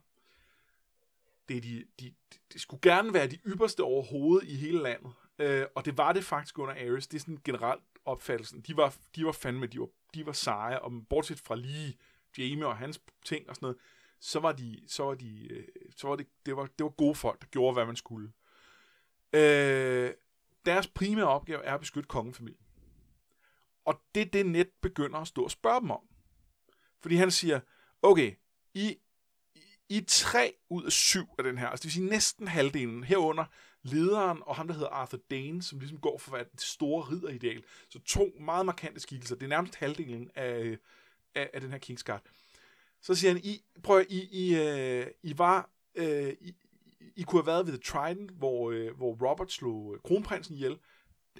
Det er de, de, de, skulle gerne være de ypperste overhovedet i hele landet. Øh, og det var det faktisk under Ares. Det er sådan generelt opfattelsen. De var, de var fandme, de var, de var seje, og bortset fra lige Jamie og hans ting og sådan noget, så var de, så var de, øh, så var det, det var, det var gode folk, der gjorde, hvad man skulle. Øh, deres primære opgave er at beskytte kongefamilien. Og det er det net begynder at stå og spørge dem om. Fordi han siger, okay, i, i tre ud af syv af den her, altså det vil sige næsten halvdelen, herunder lederen og ham, der hedder Arthur Dane, som ligesom går for at det store ridderideal. Så to meget markante skikkelser. Det er nærmest halvdelen af, af, af den her Kingsguard. Så siger han, I, prøv I, I, uh, I var, uh, I, I kunne have været ved The Trident, hvor, uh, hvor Robert slog kronprinsen ihjel.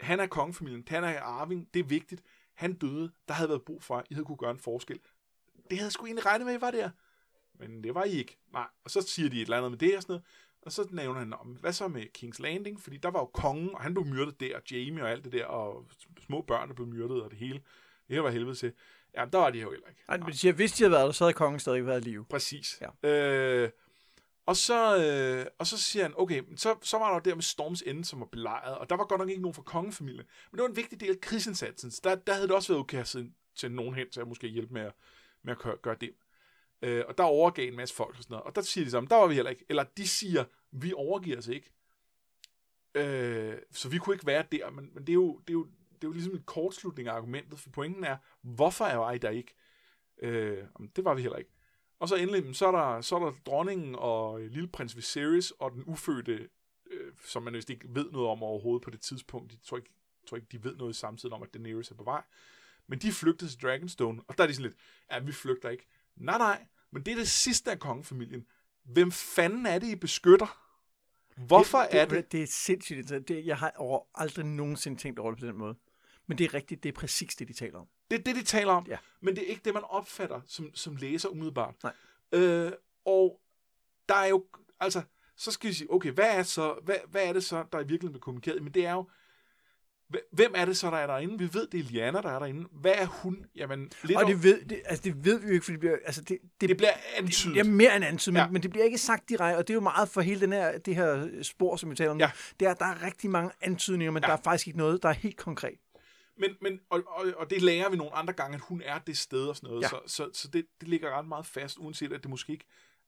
Han er kongefamilien, han er arving, det er vigtigt. Han døde, der havde været brug for, at I havde kunne gøre en forskel. Det havde jeg sgu egentlig regnet med, I var der. Men det var I ikke. Nej. Og så siger de et eller andet med det og sådan noget. Og så nævner han, om, hvad så med King's Landing? Fordi der var jo kongen, og han blev myrdet der, og Jamie og alt det der, og små børn, der blev myrdet, og det hele. Det her var helvede til. Ja, der var de jo heller ikke. Ej, men siger, hvis de havde været der, så havde kongen stadig været i live. Præcis. Ja. Øh, og så, øh, og så siger han, okay, så, så var der der med Storms Ende, som var belejret, og der var godt nok ikke nogen fra kongefamilien. Men det var en vigtig del af krigsindsatsen. Så der, der havde det også været okay at sende nogen hen til at måske hjælpe med at, med at gøre det. Øh, og der overgav en masse folk og sådan noget. Og der siger de sammen, der var vi heller ikke. Eller de siger, vi overgiver os ikke. Øh, så vi kunne ikke være der, men, men det, er jo, det, er jo, det er jo ligesom en kortslutning af argumentet, for pointen er, hvorfor er jeg der ikke? Øh, det var vi heller ikke. Og så endelig, så er der, så er der dronningen og øh, lille prins Viserys og den ufødte, øh, som man vist ikke ved noget om overhovedet på det tidspunkt. Jeg tror ikke, tror ikke de ved noget samtidig om, at Daenerys er på vej. Men de flygtede til Dragonstone, og der er de sådan lidt, ja, vi flygter ikke. Nej, nej, men det er det sidste af kongefamilien. Hvem fanden er det, I beskytter? Hvorfor det, det, er det? Det er sindssygt. Det, jeg har over aldrig nogensinde tænkt over det på den måde. Men det er rigtigt, det er præcis det, de taler om. Det er det, de taler om, ja. men det er ikke det, man opfatter som, som læser umiddelbart. Nej. Øh, og der er jo, altså, så skal vi sige, okay, hvad er, så, hvad, hvad er det så, der i virkeligheden bliver kommunikeret? Men det er jo, Hvem er det så, der er derinde? Vi ved, det er Liana, der er derinde. Hvad er hun? Jamen, lidt og det ved, det, altså, det ved vi jo ikke, for det bliver, altså, det, det, det bliver antydet. Det er mere end antydet, ja. men, men det bliver ikke sagt direkte, og det er jo meget for hele den her, det her spor, som vi taler om ja. Det er, der er rigtig mange antydninger, men ja. der er faktisk ikke noget, der er helt konkret. Men, men og, og, og det lærer vi nogle andre gange, at hun er det sted og sådan noget. Ja. Så, så, så det, det ligger ret meget fast, uanset at det måske ikke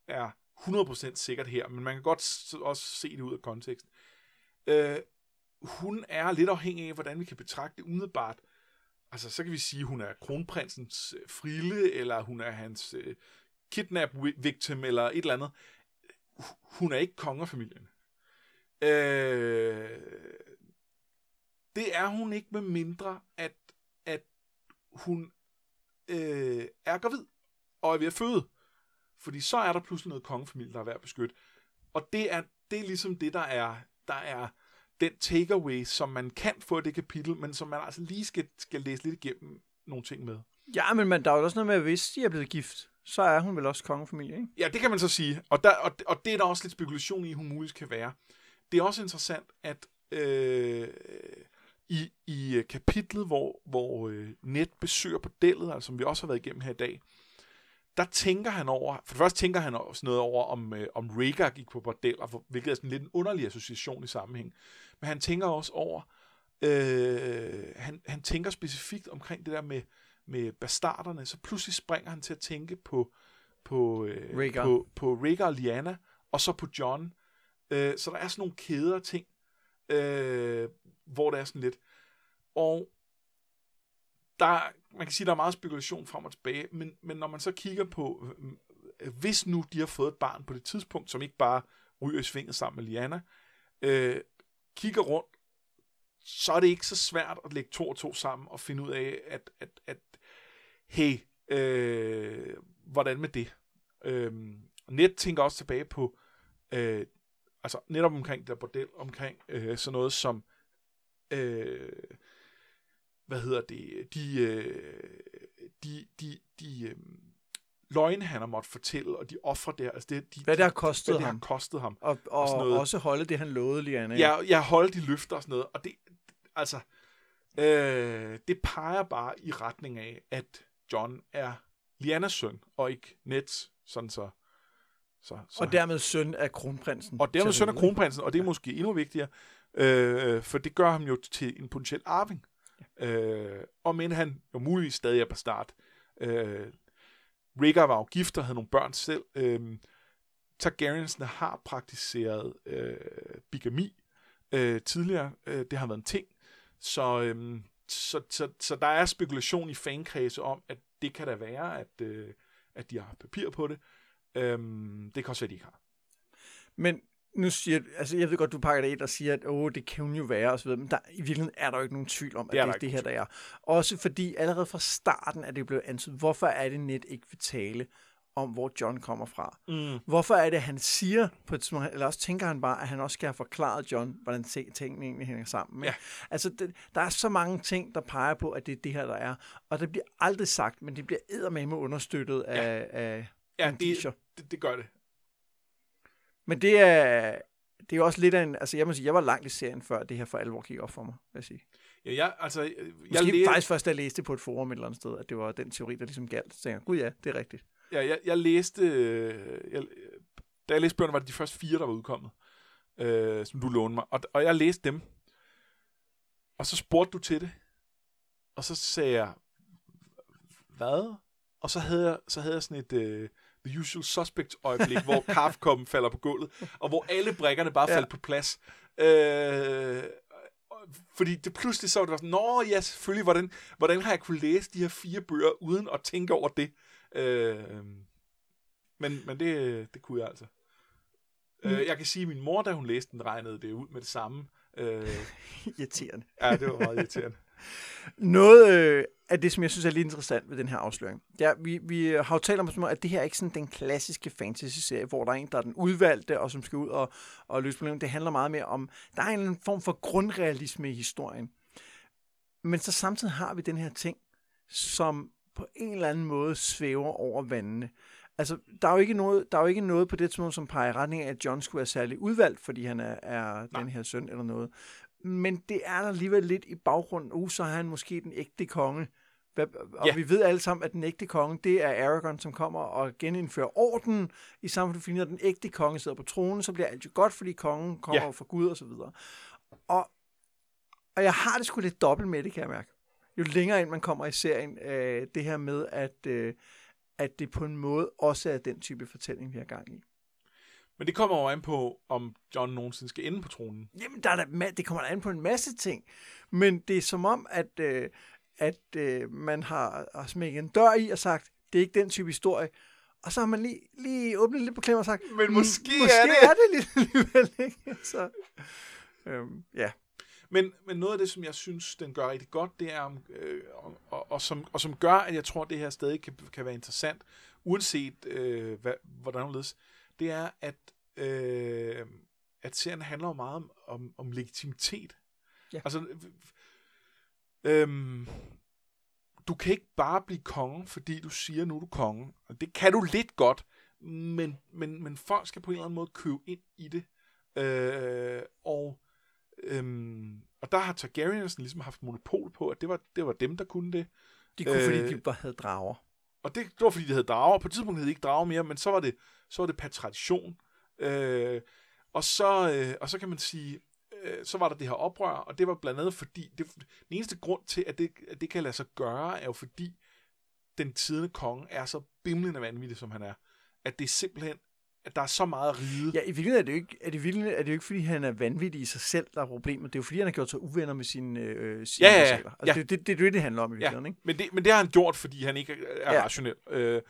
er 100% sikkert her, men man kan godt også se det ud af konteksten. Øh, hun er lidt afhængig af, hvordan vi kan betragte det umiddelbart. Altså, så kan vi sige, at hun er kronprinsens øh, frille, eller hun er hans øh, kidnap-victim, eller et eller andet. Hun er ikke kongerfamilien. Øh, Det er hun ikke med mindre, at, at hun øh, er gravid og er ved at føde. Fordi så er der pludselig noget kongefamilie, der er værd at beskytte. Og det er, det er ligesom det, der er, der er den takeaway, som man kan få i det kapitel, men som man altså lige skal, skal læse lidt igennem nogle ting med. Ja, men man, der er jo også noget med, at hvis de er blevet gift, så er hun vel også kongefamilie, ikke? Ja, det kan man så sige. Og, der, og, og det er der også lidt spekulation i, hun muligvis kan være. Det er også interessant, at øh, i, i kapitlet, hvor, hvor øh, Ned besøger bordellet, altså som vi også har været igennem her i dag, der tænker han over, for det første tænker han også noget over, om, øh, om Rhaegar gik på bordeller, hvilket er sådan lidt en underlig association i sammenhæng. Men han tænker også over, øh, han, han tænker specifikt omkring det der med, med bastarderne, så pludselig springer han til at tænke på, på, øh, Rhaegar. på, på Rhaegar og Lyanna, og så på John. Øh, så der er sådan nogle kæder af ting, øh, hvor det er sådan lidt. Og der, man kan sige, der er meget spekulation frem og tilbage, men, men når man så kigger på, øh, øh, hvis nu de har fået et barn på det tidspunkt, som ikke bare ryger i svinget sammen med Liana, øh, kigger rundt, så er det ikke så svært at lægge to og to sammen og finde ud af, at, at, at hey, øh, hvordan med det? Øh, Net tænker også tilbage på, øh, altså netop omkring det der bordel, omkring øh, sådan noget som, øh, hvad hedder det, de, øh, de, de, de øh, løgne, han har måttet fortælle, og de ofre der, altså det, de, Hvad det har kostet hvad det ham. har kostet ham. Og, og, sådan og noget. også holde det, han lovede Liana. Ja, jeg holder de løfter og sådan noget, og det, altså, øh, det peger bare i retning af, at John er Lianas søn, og ikke Nets, sådan så. så, så Og dermed søn af kronprinsen. og dermed søn af kronprinsen, og det er måske endnu vigtigere, øh, for det gør ham jo til en potentiel arving. Øh, og men han jo muligvis stadig er på start. Øh, Rhaegar var jo gift og havde nogle børn selv. Øh, Targaryensene har praktiseret øh, bigami øh, tidligere. Øh, det har været en ting. Så, øh, så, så, så der er spekulation i fankredse om, at det kan da være, at, øh, at de har papir på det. Øh, det kan også være, de ikke har. Men nu siger altså jeg ved godt, du pakker det ind og siger, at åh, det kan jo være, og så videre, men der, i virkeligheden er der jo ikke nogen tvivl om, at Det er det det her, der er. Også fordi allerede fra starten er det blevet antydet, hvorfor er det net ikke vil tale om, hvor John kommer fra. Mm. Hvorfor er det, han siger på et tidspunkt, eller også tænker han bare, at han også skal have forklaret John, hvordan tingene egentlig hænger sammen. Ikke? Ja. Altså, det, der er så mange ting, der peger på, at det er det her, der er. Og det bliver aldrig sagt, men det bliver eddermame understøttet af, af Ja, det, det, det gør det. Men det er, det er jo også lidt af en... Altså, jeg må sige, jeg var langt i serien, før det her for alvor gik op for mig, vil jeg sige. Ja, jeg, altså, jeg, Måske læ- faktisk først, da jeg læste på et forum et eller andet sted, at det var den teori, der ligesom galt. Så tænkte jeg, gud ja, det er rigtigt. ja, jeg, jeg læste, øh, jeg, da jeg læste bøgerne, var det de første fire, der var udkommet, øh, som du lånede mig, og, og jeg læste dem, og så spurgte du til det, og så sagde jeg, hvad? Og så havde jeg, så havde jeg sådan et uh, The Usual Suspects øjeblik, hvor kaffekoppen falder på gulvet, og hvor alle brækkerne bare Ja. faldt på plads. Øh, fordi det pludselig så var det var sådan, nå ja, selvfølgelig, hvordan, hvordan har jeg kunne læse de her fire bøger, uden at tænke over det? Øh, men men det, det kunne jeg altså. Mm. Øh, jeg kan sige, at min mor, da hun læste den, regnede det ud med det samme. Øh, Irriterende. ja, det var meget irriterende. Noget øh, af det, som jeg synes er lidt interessant ved den her afsløring, er, vi, vi har jo talt om, at det her er ikke sådan den klassiske fantasy-serie, hvor der er en, der er den udvalgte, og som skal ud og, og løse problemer. Det handler meget mere om, der er en form for grundrealisme i historien. Men så samtidig har vi den her ting, som på en eller anden måde svæver over vandene. Altså, der er jo ikke noget, der er jo ikke noget på det tidspunkt, som peger i retning af, at John skulle være særlig udvalgt, fordi han er, er den her søn eller noget. Men det er der alligevel lidt i baggrunden. Uh, så er han måske den ægte konge. Og Ja. vi ved alle sammen, at den ægte konge, det er Aragorn, som kommer og genindfører orden i samfundet. Fordi når den ægte konge sidder på tronen, så bliver alt jo godt, fordi kongen kommer ja. fra Gud og så videre. Og, og jeg har det sgu lidt dobbelt med det, kan jeg mærke. Jo længere ind man kommer i serien, øh, det her med, at, øh, at det på en måde også er den type fortælling, vi har gang i. Men det kommer jo an på, om John nogensinde skal ende på tronen. Jamen, der er ma- det kommer da an på en masse ting. Men det er som om, at, øh, at øh, man har, har smækket en dør i og sagt, det er ikke den type historie. Og så har man lige, lige åbnet lidt på klemmer og sagt, Men "Mm, måske måske er det." er det lidt alligevel, ikke? Så, øhm, ja. Men, men noget af det, som jeg synes, den gør rigtig godt, det er, øh, og, og, og, som, og som gør, at jeg tror, at det her stadig kan, kan være interessant, uanset øh, hvad, hvordan det det er, at, øh, at serien handler meget om, om, om legitimitet. Ja. Altså, øh, øh, du kan ikke bare blive konge, fordi du siger, nu er du konge. Og det kan du lidt godt, men, men, men folk skal på en eller anden måde købe ind i det. Øh, og, øhm, og der har Targaryens ligesom haft monopol på, at det var, det var dem, der kunne det. De kunne, øh, fordi de bare havde drager. Og det, det var, fordi de havde drager. På et tidspunkt havde de ikke drager mere, men så var det, så var det per tradition. Øh, og, så, øh, og så kan man sige, øh, så var der det her oprør, og det var blandt andet fordi, det, den eneste grund til, at det, at det kan lade sig gøre, er jo fordi, den tidende konge er så bimlende vanvittig, som han er. At det er simpelthen, at der er så meget at ride. Ja, i virkeligheden er det jo ikke, er det, i virkeligheden er det jo ikke fordi han er vanvittig i sig selv, der er problemet. Det er jo fordi, han har gjort sig uvenner med sine, øh, sine Ja, ja, ja. Altså, Ja. det, det, det, er det, det handler om i Ja, virkeligheden, ikke? men det, men det har han gjort, fordi han ikke er Ja. ja. rationel. Øh,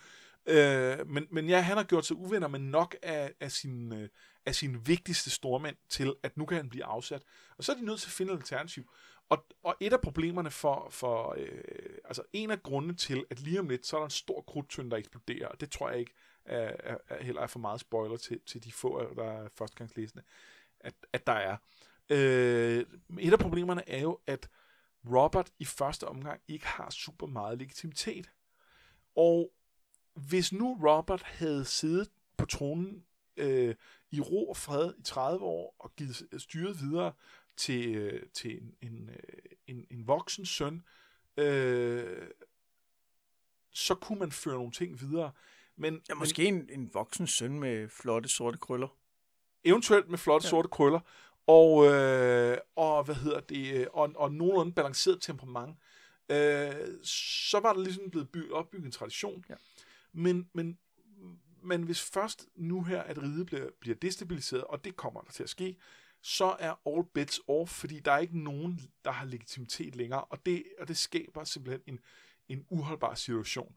øh, men, men ja, han har gjort sig uvenner med nok af, af, sine, øh, af sine vigtigste stormænd til, at nu kan han blive afsat. Og så er de nødt til at finde et alternativ. Og, og et af problemerne for, for øh, altså en af grundene til, at lige om lidt, så er der en stor krudtønd, der eksploderer, og det tror jeg ikke er, er, er heller er for meget spoiler til, til de få, der er førstegangslæsende, at, at der er. Øh, et af problemerne er jo, at Robert i første omgang ikke har super meget legitimitet. Og hvis nu Robert havde siddet på tronen øh, i ro og fred i 30 år og givet styret videre til, øh, til en, en, øh, en, en voksen søn, øh, så kunne man føre nogle ting videre. Men, Ja, måske en, en voksen søn med flotte sorte krøller. men eventuelt med flotte Ja. sorte krøller, og, øh, og hvad hedder det, øh, og, og nogenlunde balanceret temperament, øh, så var der ligesom blevet by, opbygget en tradition. Ja. Men, men, men hvis først nu her, at riget bliver, bliver destabiliseret, og det kommer der til at ske, så er all bets off, fordi der er ikke nogen, der har legitimitet længere, og det, og det skaber simpelthen en, en uholdbar situation.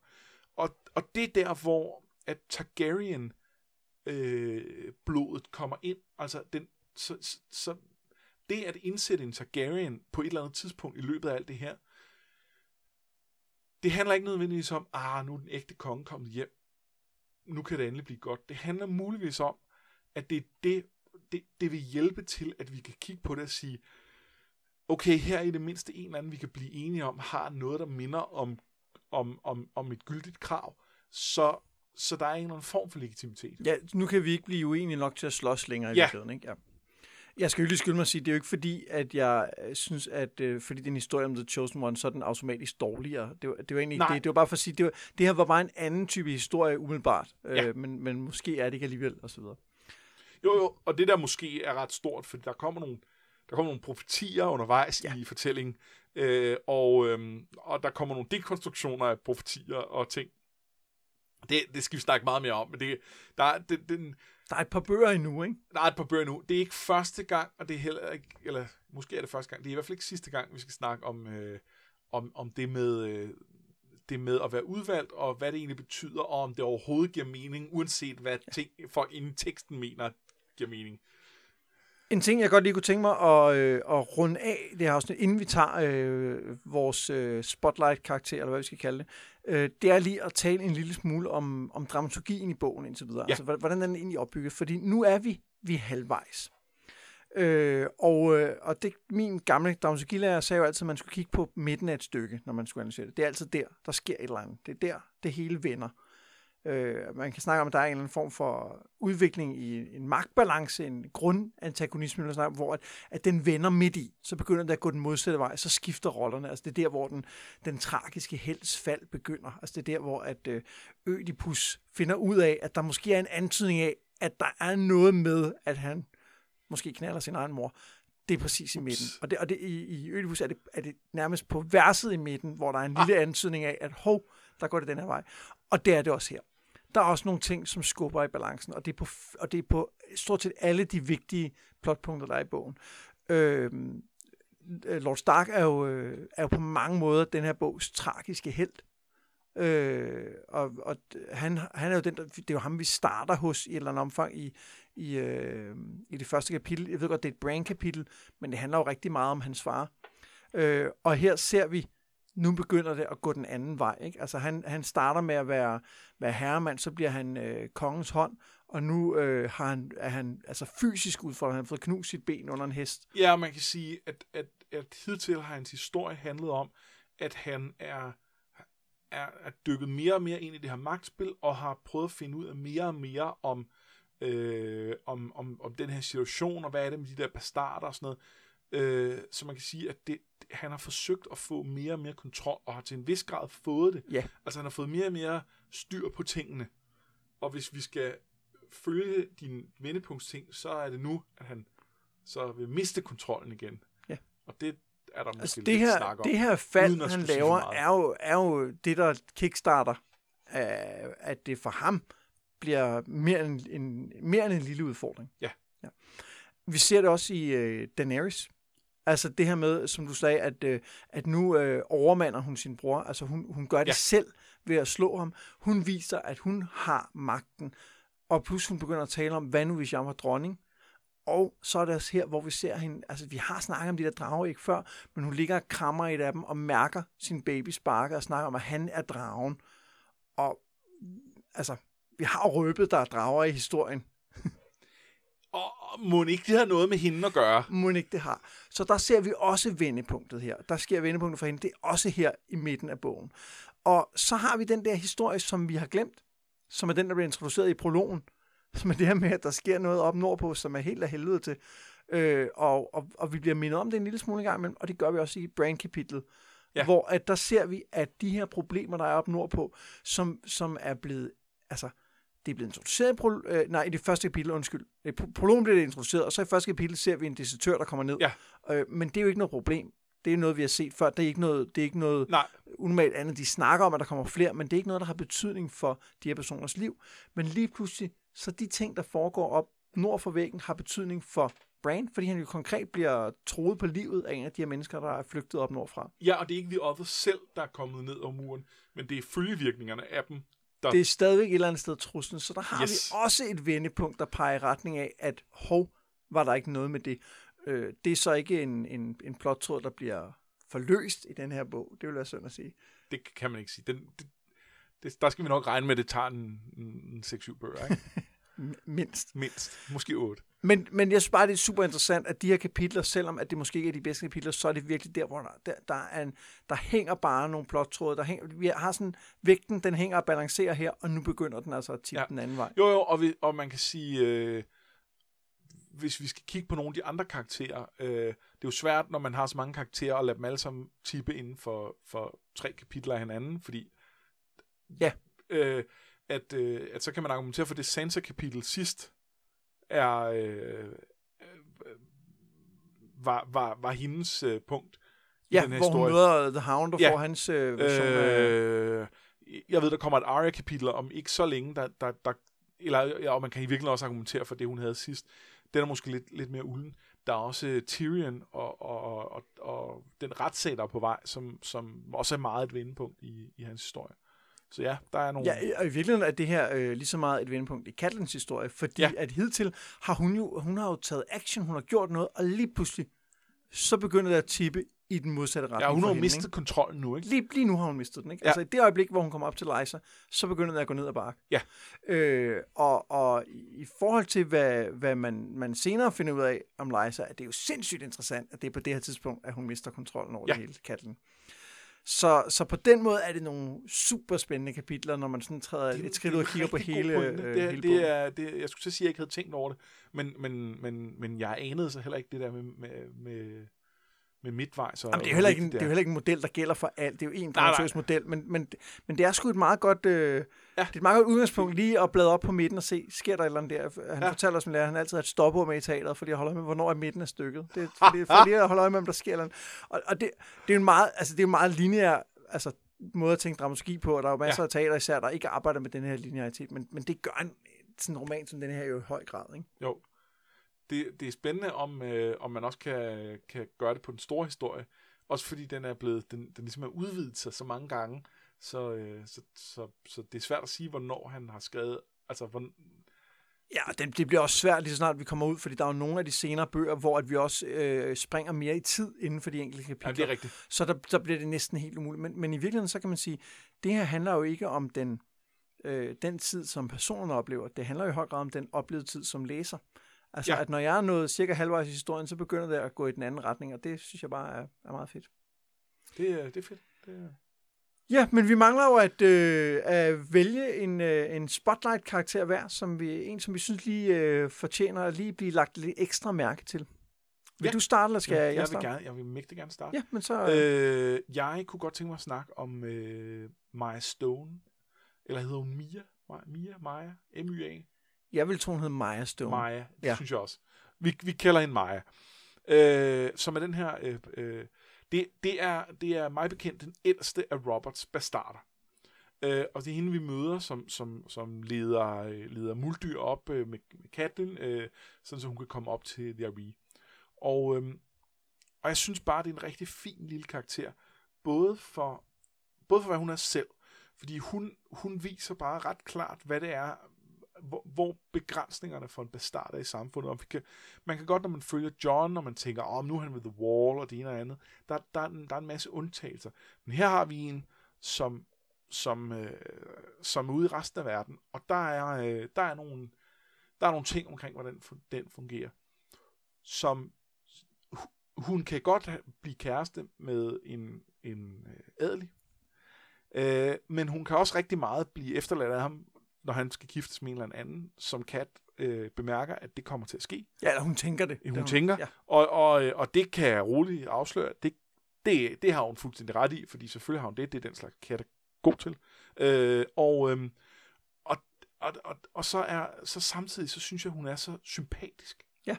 Og, det er der, hvor at Targaryen øh, blodet kommer ind, altså den, så, så, så det at indsætte en Targaryen på et eller andet tidspunkt i løbet af alt det her, det handler ikke nødvendigvis om, ah, nu er den ægte konge kommet hjem, nu kan det endelig blive godt. Det handler muligvis om, at det er det, det, det vil hjælpe til, at vi kan kigge på det og sige, okay, her er i det mindste en eller anden, vi kan blive enige om, har noget, der minder om, om, om, om et gyldigt krav, så, så der er en eller anden form for legitimitet. Ja, nu kan vi ikke blive uenige nok til at slås længere i Ja. virkeligheden, ikke? Ja. Jeg skal jo lige skylde mig at sige, det er jo ikke fordi, at jeg øh, synes, at øh, fordi det er en historie om The Chosen One, så er den automatisk dårligere. Det var, det var egentlig ikke det. Det var bare for at sige, det, var, det her var bare en anden type historie umiddelbart. Ja. Øh, men, men måske er det ikke alligevel, og så videre. Jo, jo, og det der måske er ret stort, for der kommer nogle, der kommer nogle profetier undervejs Ja. ja. i fortællingen, øh, og, øhm, og der kommer nogle dekonstruktioner af profetier og ting. Det, det skal vi snakke meget mere om, men det, der, er- det, den, Der er et par bøger endnu, ikke? der er et par bøger nu. Det er ikke første gang, og det er heller ikke, eller måske er det første gang, det er i hvert fald ikke sidste gang, vi skal snakke om, øh, om, om det med... Øh, det med at være udvalgt, og hvad det egentlig betyder, og om det overhovedet giver mening, uanset hvad ting, folk inde i teksten mener giver mening. En ting, jeg godt lige kunne tænke mig at, øh, at runde af det her afsnit, inden vi tager øh, vores øh, spotlight-karakter, eller hvad vi skal kalde det, øh, det er lige at tale en lille smule om, om dramaturgien i bogen indtil videre. Ja. Altså, hvordan- hvordan er den egentlig opbygget? Fordi nu er vi, vi er halvvejs. Øh, og, øh, og det, min gamle dramaturgilærer sagde jo altid, at man skulle kigge på midten af et stykke, når man skulle analysere det. Det er altid der, der sker et eller andet. Det er der, det hele vender. Øh, man kan snakke om, at der er en eller anden form for udvikling i en magtbalance, en grundantagonisme, eller sådan noget, hvor at, at den vender midt i. Så begynder det at gå den modsatte vej, så skifter rollerne. Altså det er der, hvor den, den tragiske helds fald begynder. Altså det er der, hvor at øh, Ødipus finder ud af, at der måske er en antydning af, at der er noget med, at han måske knaller sin egen mor. Det er præcis i midten. Og, det, og det, i, i Ødipus er det, er det nærmest på verset i midten, hvor der er en lille antydning af, at hov, der går det den her vej. Og det er det også her. Der er også nogle ting, som skubber i balancen, og det er på, og det er på stort set alle de vigtige plotpunkter, der er i bogen. Øhm, øh, Lord Stark er jo, øh, er jo på mange måder den her bogs tragiske held. Øh, og og han, han er jo den, der, det er jo ham, vi starter hos i et eller andet omfang i, i, øh, i det første kapitel. Jeg ved godt, det er et brand-kapitel, men det handler jo rigtig meget om hans far. Øh, og her ser vi, nu begynder det at gå den anden vej. Ikke? Altså han, han starter med at være, være herremand, så bliver han øh, kongens hånd, og nu øh, har han, er han altså fysisk udfordret. Han har fået knust sit ben under en hest. Ja, man kan sige, at, at, at hidtil har hans historie handlet om, at han er, er, er dykket mere og mere ind i det her magtspil, og har prøvet at finde ud af mere og mere om, øh, om, om, om den her situation, og hvad er det med de der bastarder og sådan noget. Øh, så man kan sige, at det, han har forsøgt at få mere og mere kontrol, og har til en vis grad fået det. Ja. Altså han har fået mere og mere styr på tingene. Og hvis vi skal følge din vendepunktsting, så er det nu, at han så vil miste kontrollen igen. Ja. Og det er der måske Altså lidt det her, snak om. det her fald, han laver, er jo, er jo det, der kickstarter, øh, at det for ham bliver mere end, en, mere end en lille udfordring. Ja. ja. Vi ser det også i øh, Daenerys. Altså det her med, som du sagde, at, øh, at nu øh, overmander hun sin bror. Altså hun, hun gør det Ja. selv ved at slå ham. Hun viser, at hun har magten. Og plus hun begynder at tale om, hvad nu hvis jeg var dronning? Og så er det også her, hvor vi ser hende, altså vi har snakket om de der drager ikke før, men hun ligger og krammer et af dem og mærker sin baby sparker og snakker om, at han er dragen. Og altså, vi har røbet, der er drager i historien. Og, må ikke det have noget med hende at gøre? Må ikke det har. Så der ser vi også vendepunktet her. Der sker vendepunktet for hende. Det er også her i midten af bogen. Og så har vi den der historie, som vi har glemt, som er den, der bliver introduceret i prologen, som er det her med, at der sker noget op nordpå, som er helt af helvede til. Øh, og, og, og vi bliver mindet om det en lille smule gang imellem, og det gør vi også i Brain-kapitlet, Ja. ja. hvor at der ser vi, at de her problemer, der er op nordpå, som, som er blevet, altså, det er blevet introduceret i, pro, øh, nej, i det første kapitel, undskyld. I pro- prologen bliver det introduceret, og så i første kapitel ser vi en desertør, der kommer ned. Ja. Øh, men det er jo ikke noget problem. Det er noget, vi har set før. Det er ikke noget, det er ikke noget Nej, unormalt andet. De snakker om, at der kommer flere, men det er ikke noget, der har betydning for de her personers liv. Men lige pludselig, så de ting, der foregår op nord for væggen, har betydning for Brand, fordi han jo konkret bliver troet på livet af en af de her mennesker, der er flygtet op nordfra. ja, og det er ikke The Other selv, der er kommet ned over muren, men det er følgevirkningerne af dem, der... Det er stadigvæk et eller andet sted truslen, så der har Yes. vi også et vendepunkt, der peger i retning af, at hov, var der ikke noget med det. Øh, det er så ikke en, en, en plottråd, der bliver forløst i den her bog. Det vil være synd at sige. det kan man ikke sige. Den, det, det, der skal vi nok regne med, at det tager en, en 6-7 bøger, ikke? Mindst. Mindst. Måske 8. Men, men jeg synes bare, det er super interessant, at de her kapitler, selvom at det måske ikke er de bedste kapitler, så er det virkelig der, hvor der, der, der, er en, der hænger bare nogle plottråde. Der hænger, vi har sådan, vægten, den hænger og balancerer her, og nu begynder den altså at tippe Ja. den anden vej. Jo, jo, og, vi, og man kan sige, øh, hvis vi skal kigge på nogle af de andre karakterer, øh, det er jo svært, når man har så mange karakterer, at lade dem alle sammen tippe inden for, for tre kapitler af hinanden, fordi Ja. øh, at, øh, at så kan man argumentere for det Sansa-kapitel sidst er øh, var, var, var hendes øh, punkt i Ja, den her hvor hun historie. møder The Hound og Ja. får hans øh, version af... Øh, jeg ved, der kommer et Arya-kapitel om ikke så længe, der, der, der, eller, ja, og man kan i virkeligheden også argumentere for det, hun havde sidst. Den er måske lidt, lidt mere ulden. Der er også øh, Tyrion og, og, og, og den retssag, der er på vej, som, som også er meget et vendepunkt i, i hans historie. Så ja, der er nogle... Ja, og i virkeligheden er det her øh, lige så meget et vendepunkt i Katlins historie, fordi Ja. at hidtil har hun jo, hun har jo taget action, hun har gjort noget, og lige pludselig, så begynder det at tippe i den modsatte retning ja hun har hende, mistet ikke? kontrollen nu, ikke? Lige, lige nu har hun mistet den, ikke? Ja. Altså i det øjeblik, hvor hun kommer op til Lysa, så begynder det at gå ned ad bakke. Ja. Øh, og, og i forhold til, hvad, hvad man, man senere finder ud af om Lysa, er det jo sindssygt interessant, at det er på det her tidspunkt, at hun mister kontrollen over Ja. det hele Katlen. Så, så på den måde er det nogle super spændende kapitler, når man sådan træder Det et skridt ud og kigger på hele, øh, det, er- hele det er, det, jeg skulle at sige, at jeg ikke havde tænkt over det, men, men, men, men jeg anede så heller ikke det der med, med, med, med midtvejs. Og, Jamen, det, er heller ikke en, det er jo heller ikke en model, der gælder for alt. Det er jo en dramaturgisk model, men, men, men det er sgu et meget godt, øh, Ja. det er et meget godt udgangspunkt lige at bladre op på midten og se, sker der et eller andet der. Han Ja. fortæller os, at han altid har et stopord med i teateret, fordi jeg holder med, hvornår er midten af stykket. Det er fordi, for lige at holde øje med, om der sker eller andet. Og, og det, det, er jo en meget, altså, det er jo en meget lineær altså, måde at tænke dramaturgi på, og der er jo masser ja. af teater især, der ikke arbejder med den her linearitet, men, men det gør en sådan en roman som den her jo i høj grad. Ikke? Jo. Det, det er spændende, om, øh, om man også kan, kan gøre det på den store historie. Også fordi den er blevet, den, den ligesom er udvidet sig så mange gange, så, øh, så, så, så det er svært at sige, hvornår han har skrevet, altså hvor, Ja, det, det bliver også svært lige så snart vi kommer ud, fordi der er jo nogle af de senere bøger, hvor at vi også øh, springer mere i tid inden for de enkelte kapitler. Ja, det er rigtigt. Så der, der bliver det næsten helt umuligt. Men, men i virkeligheden, så kan man sige, det her handler jo ikke om den, øh, den tid, som personerne oplever. Det handler jo i høj grad om den oplevede tid som læser. Altså, ja. at når jeg er nået cirka halvvejs i historien, så begynder det at gå i den anden retning, og det synes jeg bare er, er meget fedt. Det, er, det er fedt. Det er... Ja, men vi mangler jo at, øh, at vælge en, øh, en spotlight-karakter hver, som vi, en, som vi synes lige øh, fortjener at lige blive lagt lidt ekstra mærke til. Vil ja. du starte, eller skal ja, jeg, jeg starte? Vil gerne, jeg vil mægtig gerne starte. Ja, men så... Øh, jeg kunne godt tænke mig at snakke om øh, Maya Stone. Eller hedder hun Mia? Mia? Maya? M-Y-A? Jeg vil tro, hun hedder Maya Stone. Maya, det ja. synes jeg også. Vi, vi kalder hende Maya. Øh, som er den her... Øh, øh, det, det, er, det er mig bekendt den ældste af Roberts bastarder. Øh, og det er hende, vi møder, som, som, som leder, øh, leder muldyr op øh, med, med Catelyn, øh, sådan så hun kan komme op til The Aree. Og, øh, og jeg synes bare, det er en rigtig fin lille karakter, både for, både for hvad hun er selv, fordi hun, hun viser bare ret klart, hvad det er, hvor, hvor begrænsningerne for en bastard er i samfundet. Og vi kan, man kan godt, når man følger John, og man tænker, om oh, nu er han ved The Wall, og det ene og andet, der, der, er en, der er en masse undtagelser. Men her har vi en, som, som, øh, som er ude i resten af verden, og der er, øh, der er nogle, der er nogle ting omkring, hvordan den fungerer, som hun kan godt blive kæreste med en, en øh, adelig, øh, men hun kan også rigtig meget blive efterladt af ham, når han skal giftes med en eller anden, som Kat øh, bemærker, at det kommer til at ske. Ja, eller hun tænker det. Hun det tænker, ja. og, og, og det kan jeg roligt afsløre, det, det, det har hun fuldstændig ret i, fordi selvfølgelig har hun det, det er den slags Kat er god til. Øh, og, øh, og, og, og, og så er så samtidig, så synes jeg, hun er så sympatisk. Ja.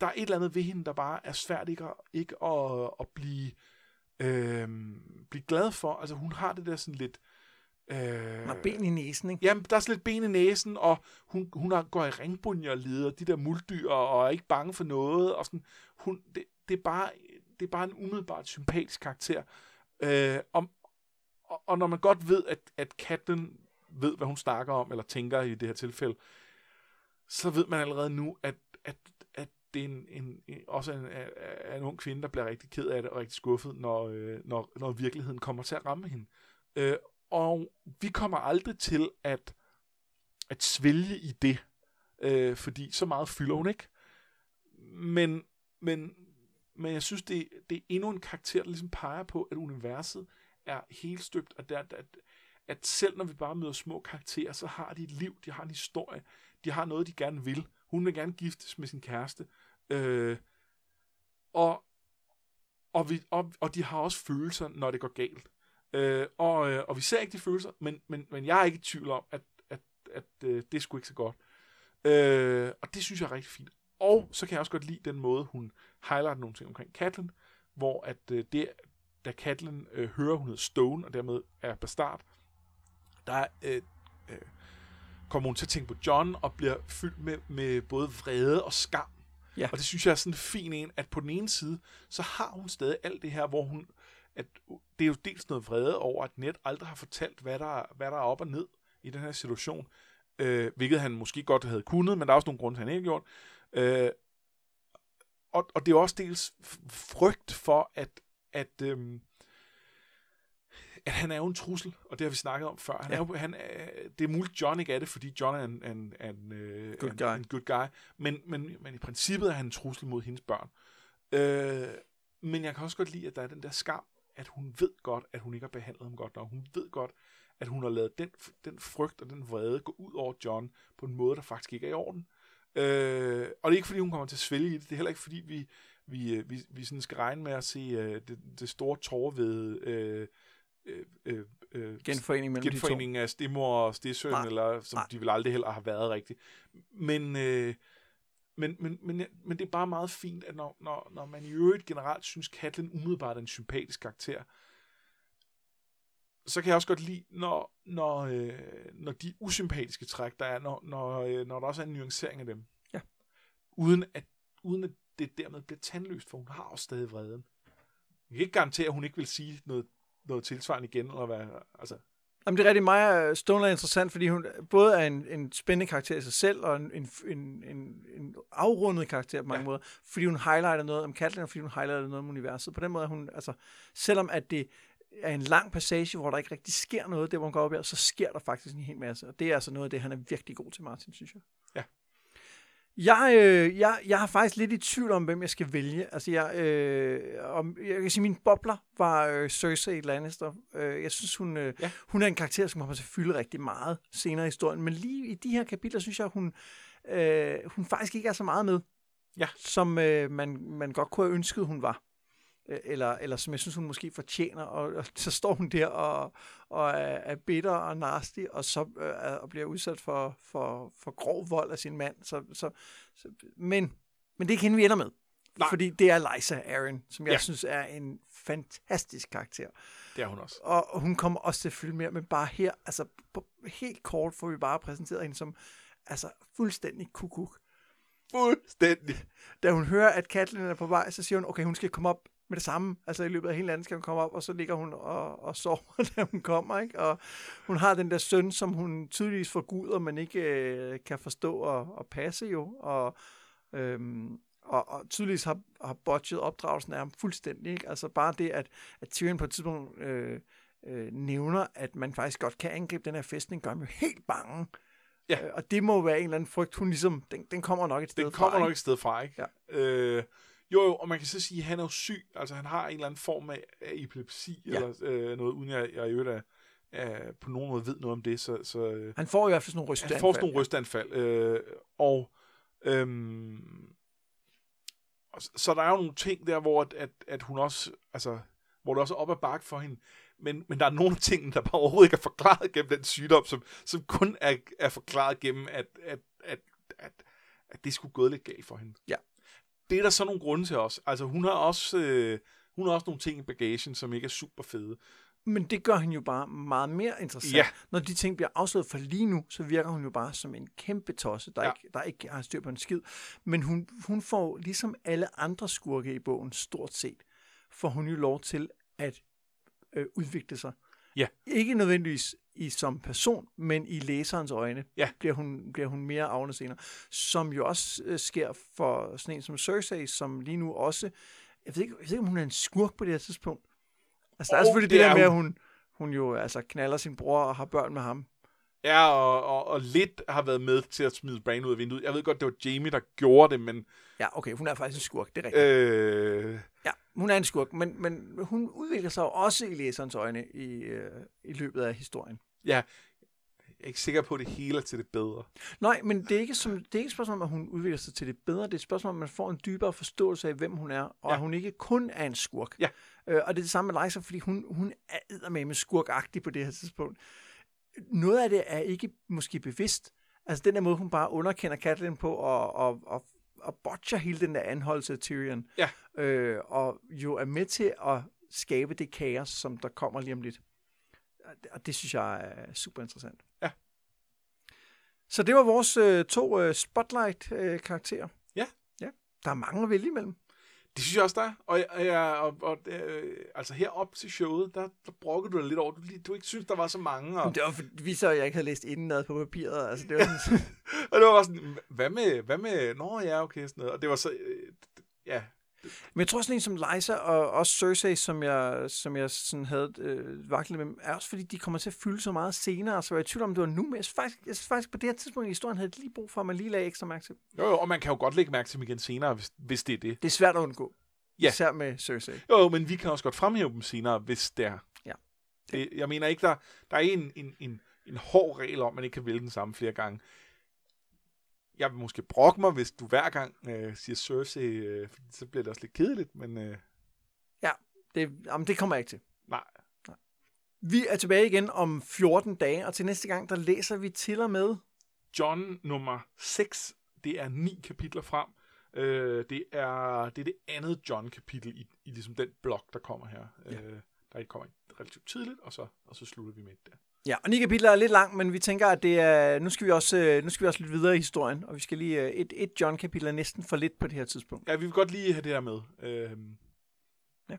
Der er et eller andet ved hende, der bare er svært ikke at, ikke at, at blive, øh, blive glad for. Altså hun har det der sådan lidt, Øh, har ben i næsen, ikke? Jamen, der er sådan lidt ben i næsen, og hun, hun har, går i ringbunjer og leder de der muldyr, og er ikke bange for noget. Og sådan, hun, det, det, er bare, det er bare en umiddelbart sympatisk karakter. Øh, og, og, og når man godt ved, at, at katten ved, hvad hun snakker om, eller tænker i det her tilfælde, så ved man allerede nu, at, at, at det er en, en, en, også en, en, en ung kvinde, der bliver rigtig ked af det og rigtig skuffet, når, øh, når, når virkeligheden kommer til at ramme hende. Øh, og vi kommer aldrig til at, at svælge i det, øh, fordi så meget fylder hun ikke. Men, men, men jeg synes, det, det er endnu en karakter, der ligesom peger på, at universet er helt støbt, og der, at, at selv når vi bare møder små karakterer, så har de et liv, de har en historie, de har noget, de gerne vil. Hun vil gerne giftes med sin kæreste. Øh, og, og, vi, og, og de har også følelser, når det går galt. Øh, og, øh, og vi ser ikke de følelser, men, men, men jeg er ikke i tvivl om, at, at, at øh, det er sgu ikke så godt. Øh, og det synes jeg er rigtig fint. Og så kan jeg også godt lide den måde, hun highlighter nogle ting omkring Katlin, hvor at øh, det, da Katlin øh, hører, hun hedder Stone, og dermed er bastard, der øh, øh, kommer hun til at tænke på John, og bliver fyldt med, med både vrede og skam. Ja. Og det synes jeg er sådan en fin en, at på den ene side, så har hun stadig alt det her, hvor hun at det er jo dels noget vrede over, at Net aldrig har fortalt, hvad der, hvad der er op og ned i den her situation, øh, hvilket han måske godt havde kunnet, men der er også nogle grunde, han ikke har gjort. Øh, og, og det er også dels frygt for, at, at, øh, at han er jo en trussel, og det har vi snakket om før. Han ja. er jo, han er, det er muligt, John ikke er det, fordi John er en, en, en, øh, good, en, guy. en good guy, men, men, men i princippet er han en trussel mod hendes børn. Øh, men jeg kan også godt lide, at der er den der skam, at hun ved godt, at hun ikke har behandlet ham godt nok. Hun ved godt, at hun har lavet den, den frygt og den vrede gå ud over John på en måde, der faktisk ikke er i orden. Øh, og det er ikke, fordi hun kommer til at svælge i det. Det er heller ikke, fordi vi, vi, øh, vi, vi sådan skal regne med at se uh, det, det store tårer ved uh, uh, uh, genforening mellem genforening de to. af Stemor og Stesøen, eller som Nej. de vil aldrig heller have været rigtigt. Men, uh, men, men, men, men det er bare meget fint, at når, når, når man i øvrigt generelt synes, Katlin umiddelbart er en sympatisk karakter, så kan jeg også godt lide, når, når, øh, når de usympatiske træk, der er, når, når, øh, når der også er en nuancering af dem. Ja. Uden at, uden at det dermed bliver tandløst, for hun har også stadig vreden. Jeg kan ikke garantere, at hun ikke vil sige noget, noget tilsvarende igen, eller hvad, altså, Jamen, det er rigtig meget Stone er interessant, fordi hun både er en, en spændende karakter i sig selv, og en, en, en, en, afrundet karakter på mange ja. måder, fordi hun highlighter noget om Catelyn, og fordi hun highlighter noget om universet. På den måde er hun, altså, selvom at det er en lang passage, hvor der ikke rigtig sker noget, det hvor hun går op her, så sker der faktisk en hel masse, og det er altså noget af det, han er virkelig god til, Martin, synes jeg. Ja. Jeg, øh, jeg, jeg har faktisk lidt i tvivl om, hvem jeg skal vælge. Altså, jeg, øh, om, jeg kan sige, min bobler var øh, Cersei Lannister. Øh, jeg synes, hun, øh, ja. hun er en karakter, som kommer til at fylde rigtig meget senere i historien. Men lige i de her kapitler, synes jeg, hun, øh, hun faktisk ikke er så meget med, ja. som øh, man, man godt kunne have ønsket, hun var. Øh, eller, eller som jeg synes, hun måske fortjener, og, og så står hun der og, og er, er bitter og nasty, og så øh, og bliver udsat for, for, for grov vold af sin mand. Så, så, så, men, men det er ikke hende, vi ender med. Nej. Fordi det er Liza Aaron, som jeg ja. synes er en fantastisk karakter. Det er hun også. Og hun kommer også til at fylde mere, men bare her, altså på, helt kort får vi bare præsenteret hende som altså fuldstændig kukuk. Fuldstændig. Da hun hører, at Katlin er på vej, så siger hun, okay, hun skal komme op med det samme. Altså i løbet af hele landet skal hun komme op, og så ligger hun og, og sover, da hun kommer. Ikke? Og hun har den der søn, som hun tydeligvis forguder, men ikke øh, kan forstå og, og passe jo. Og, øhm, og, og tydeligvis har, har botchet opdragelsen af ham fuldstændig. Ikke? Altså bare det, at, at Tyrion på et tidspunkt øh, øh, nævner, at man faktisk godt kan angribe den her fæstning, gør ham jo helt bange. Ja. Øh, og det må være en eller anden frygt, hun ligesom, den, den kommer nok et sted fra. Den kommer nok et sted fra, ikke? Ja. Øh, jo, jo, og man kan så sige, at han er jo syg. Altså, han har en eller anden form af, af epilepsi, ja. eller øh, noget, uden jeg, jeg i øvrigt er, er, på nogen måde ved noget om det. Så, så, øh, han får i hvert fald sådan nogle rystanfald. Han får sådan nogle rystanfald. Øh, og, øhm, og så der er jo nogle ting der, hvor at, at, at hun også, altså, hvor det også er op ad bakke for hende. Men, men der er nogle ting, der bare overhovedet ikke er forklaret gennem den sygdom, som, som kun er, er forklaret gennem, at, at, at, at, at det skulle gået lidt galt for hende. Ja det er der så nogle grunde til os. Altså, hun har også, øh, hun har også nogle ting i bagagen, som ikke er super fede. Men det gør hende jo bare meget mere interessant. Ja. Når de ting bliver afsløret for lige nu, så virker hun jo bare som en kæmpe tosse, der, ja. ikke, der ikke har styr på en skid. Men hun, hun får, ligesom alle andre skurke i bogen, stort set, får hun jo lov til at øh, udvikle sig. Ja. Ikke nødvendigvis i som person, men i læserens øjne ja. bliver, hun, bliver hun mere afne senere. Som jo også øh, sker for sådan en som Cersei, som lige nu også, jeg ved, ikke, jeg ved ikke, om hun er en skurk på det her tidspunkt. Altså, der er selvfølgelig det, det der med, at hun, hun jo altså knaller sin bror og har børn med ham. Ja, og, og, og lidt har været med til at smide Bran ud af vinduet. Jeg ved godt, det var Jamie, der gjorde det, men... Ja, okay, hun er faktisk en skurk, det er rigtigt. Øh... Ja, hun er en skurk, men, men hun udvikler sig også i læserens øjne i, øh, i løbet af historien. Ja, jeg er ikke sikker på, at det hele er til det bedre. Nej, men det er ikke, som, det er ikke et spørgsmål om, at hun udvikler sig til det bedre. Det er et spørgsmål om, at man får en dybere forståelse af, hvem hun er, og ja. at hun ikke kun er en skurk. Ja. Øh, og det er det samme med Liza, fordi hun, hun er med skurkagtig på det her tidspunkt. Noget af det er ikke måske bevidst. Altså den der måde, hun bare underkender Catelyn på og, og, og, og botcher hele den der anholdelse af Tyrion. Ja. Øh, og jo er med til at skabe det kaos, som der kommer lige om lidt. Og det synes jeg er super interessant. Ja. Så det var vores øh, to øh, spotlight-karakterer. Øh, ja. Ja. Der er mange at vælge imellem. Det synes jeg også, der er. Og, og, og, og øh, altså herop til showet, der, der brokkede du dig lidt over. Du, du ikke synes, der var så mange. Og... Det var fordi, så jeg ikke havde læst indenad på papiret. Altså, det var sådan... og det var bare sådan, hvad med, hvad med, nå ja, okay, sådan noget. Og det var så, øh, ja, men jeg tror sådan en som Liza og også Cersei, som jeg, som jeg sådan havde øh, vaklet med, er også fordi, de kommer til at fylde så meget senere, så jeg er i tvivl om, det var nu, men jeg synes, faktisk, jeg synes faktisk på det her tidspunkt i historien, havde lige brug for, at man lige lagde ekstra mærke til Jo, jo, og man kan jo godt lægge mærke til dem igen senere, hvis, hvis det er det. Det er svært at undgå. Ja. Især med Cersei. Jo, jo, men vi kan også godt fremhæve dem senere, hvis det er. Ja. Det, jeg mener ikke, der, der er en, en, en, en hård regel om, at man ikke kan vælge den samme flere gange jeg vil måske brokke mig, hvis du hver gang øh, siger Cersei, øh, for så bliver det også lidt kedeligt, men... Øh... Ja, det, jamen, det kommer jeg ikke til. Nej. Nej. Vi er tilbage igen om 14 dage, og til næste gang, der læser vi til og med... John nummer 6. Det er ni kapitler frem. Øh, det, er, det er det andet John-kapitel i, i ligesom den blok, der kommer her. Ja. Øh, der kommer relativt tidligt, og så, og så slutter vi med det der. Ja, og ni kapitler er lidt langt, men vi tænker, at det er, nu, skal vi også, øh, nu skal vi også lidt videre i historien, og vi skal lige, øh, et, et John-kapitel er næsten for lidt på det her tidspunkt. Ja, vi vil godt lige have det her med. Øh... Ja.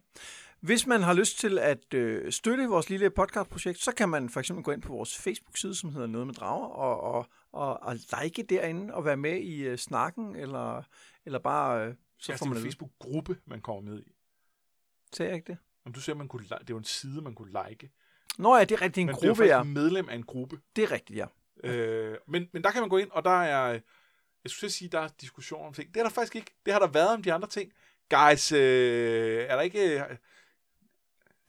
Hvis man har lyst til at øh, støtte vores lille podcastprojekt, så kan man for eksempel gå ind på vores Facebook-side, som hedder Noget med Drager, og, og, og, og like derinde og være med i øh, snakken, eller, eller bare... Øh, så Så får det er man en. Facebook-gruppe, man kommer med i. Sagde jeg ikke det? Om du siger, man kunne, det er jo en side, man kunne like. Nå ja, det er rigtigt en bliver gruppe, ja. faktisk medlem af en gruppe. Det er rigtigt, ja. Øh, men, men der kan man gå ind, og der er, jeg skulle sige, der er diskussion om ting. Det er der faktisk ikke. Det har der været om de andre ting. Guys, øh, er der ikke... Øh,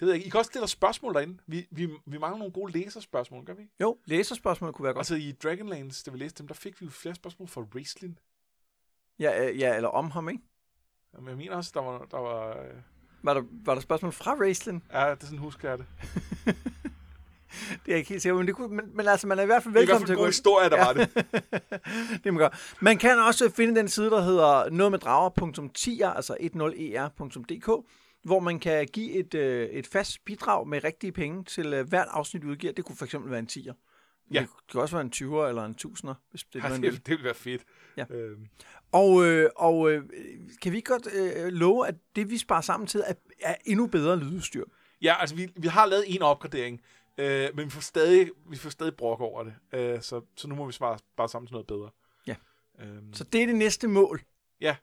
det ved jeg ikke. I kan også stille spørgsmål derinde. Vi, vi, vi mangler nogle gode læserspørgsmål, gør vi ikke? Jo, læserspørgsmål kunne være godt. Altså i Dragonlance, da vi læste dem, der fik vi jo flere spørgsmål fra Raistlin. Ja, øh, ja eller om ham, ikke? Men jeg mener også, der var... Der var øh, Var der, var der spørgsmål fra Raistlin? ja, det er sådan, husker jeg det. Det er ikke helt sikker men, det kunne, men, men altså, man er i hvert fald Det er i velkommen til at gå god ind. historie, der var det. det man, man kan også finde den side, der hedder nogetmeddrager.10, altså 10er.dk, hvor man kan give et, øh, et fast bidrag med rigtige penge til øh, hvert afsnit, vi udgiver. Det kunne eksempel være en 10'er. Ja. Det kan også være en 20'er eller en 1000'er, hvis det er Ja, noget, vil. det, det ville være fedt. Ja. Øhm, Og, øh, og øh, kan vi godt øh, love, at det, vi sparer sammen til, er, er endnu bedre lydudstyr? Ja, altså vi, vi har lavet en opgradering, øh, men vi får stadig, vi får stadig brok over det. Øh, så, så nu må vi bare, bare sammen til noget bedre. Ja. Øhm, Så det er det næste mål. Ja.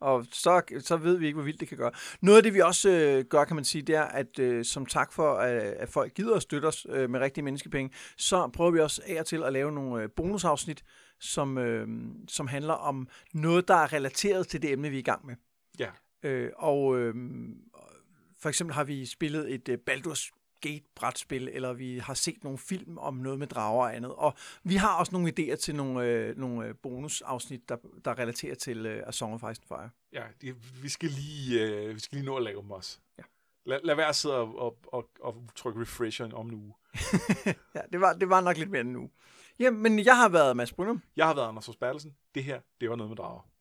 Og så, så ved vi ikke, hvor vildt det kan gøre. Noget af det, vi også øh, gør, kan man sige, det er, at øh, som tak for, at, at folk gider at støtte os øh, med rigtige menneskepenge, så prøver vi også af og til at lave nogle øh, bonusafsnit, som, øh, som handler om noget, der er relateret til det emne, vi er i gang med. Ja. Øh, og øh, for eksempel har vi spillet et øh, Baldur's Gate-brætspil, eller vi har set nogle film om noget med drager og andet. Og vi har også nogle idéer til nogle, øh, nogle øh, bonusafsnit, der, der relaterer til øh, A Song of Ice and Fire. ja, det, vi, skal lige, øh, vi skal lige nå at lave dem også. Ja. Lad, lad være at sidde og, og, og, og trykke refresh om en uge. Ja, det var, det var nok lidt mere end nu. Jamen, jeg har været Mads Brynum. Jeg har været Anders Hos. Det her, det var noget med drager.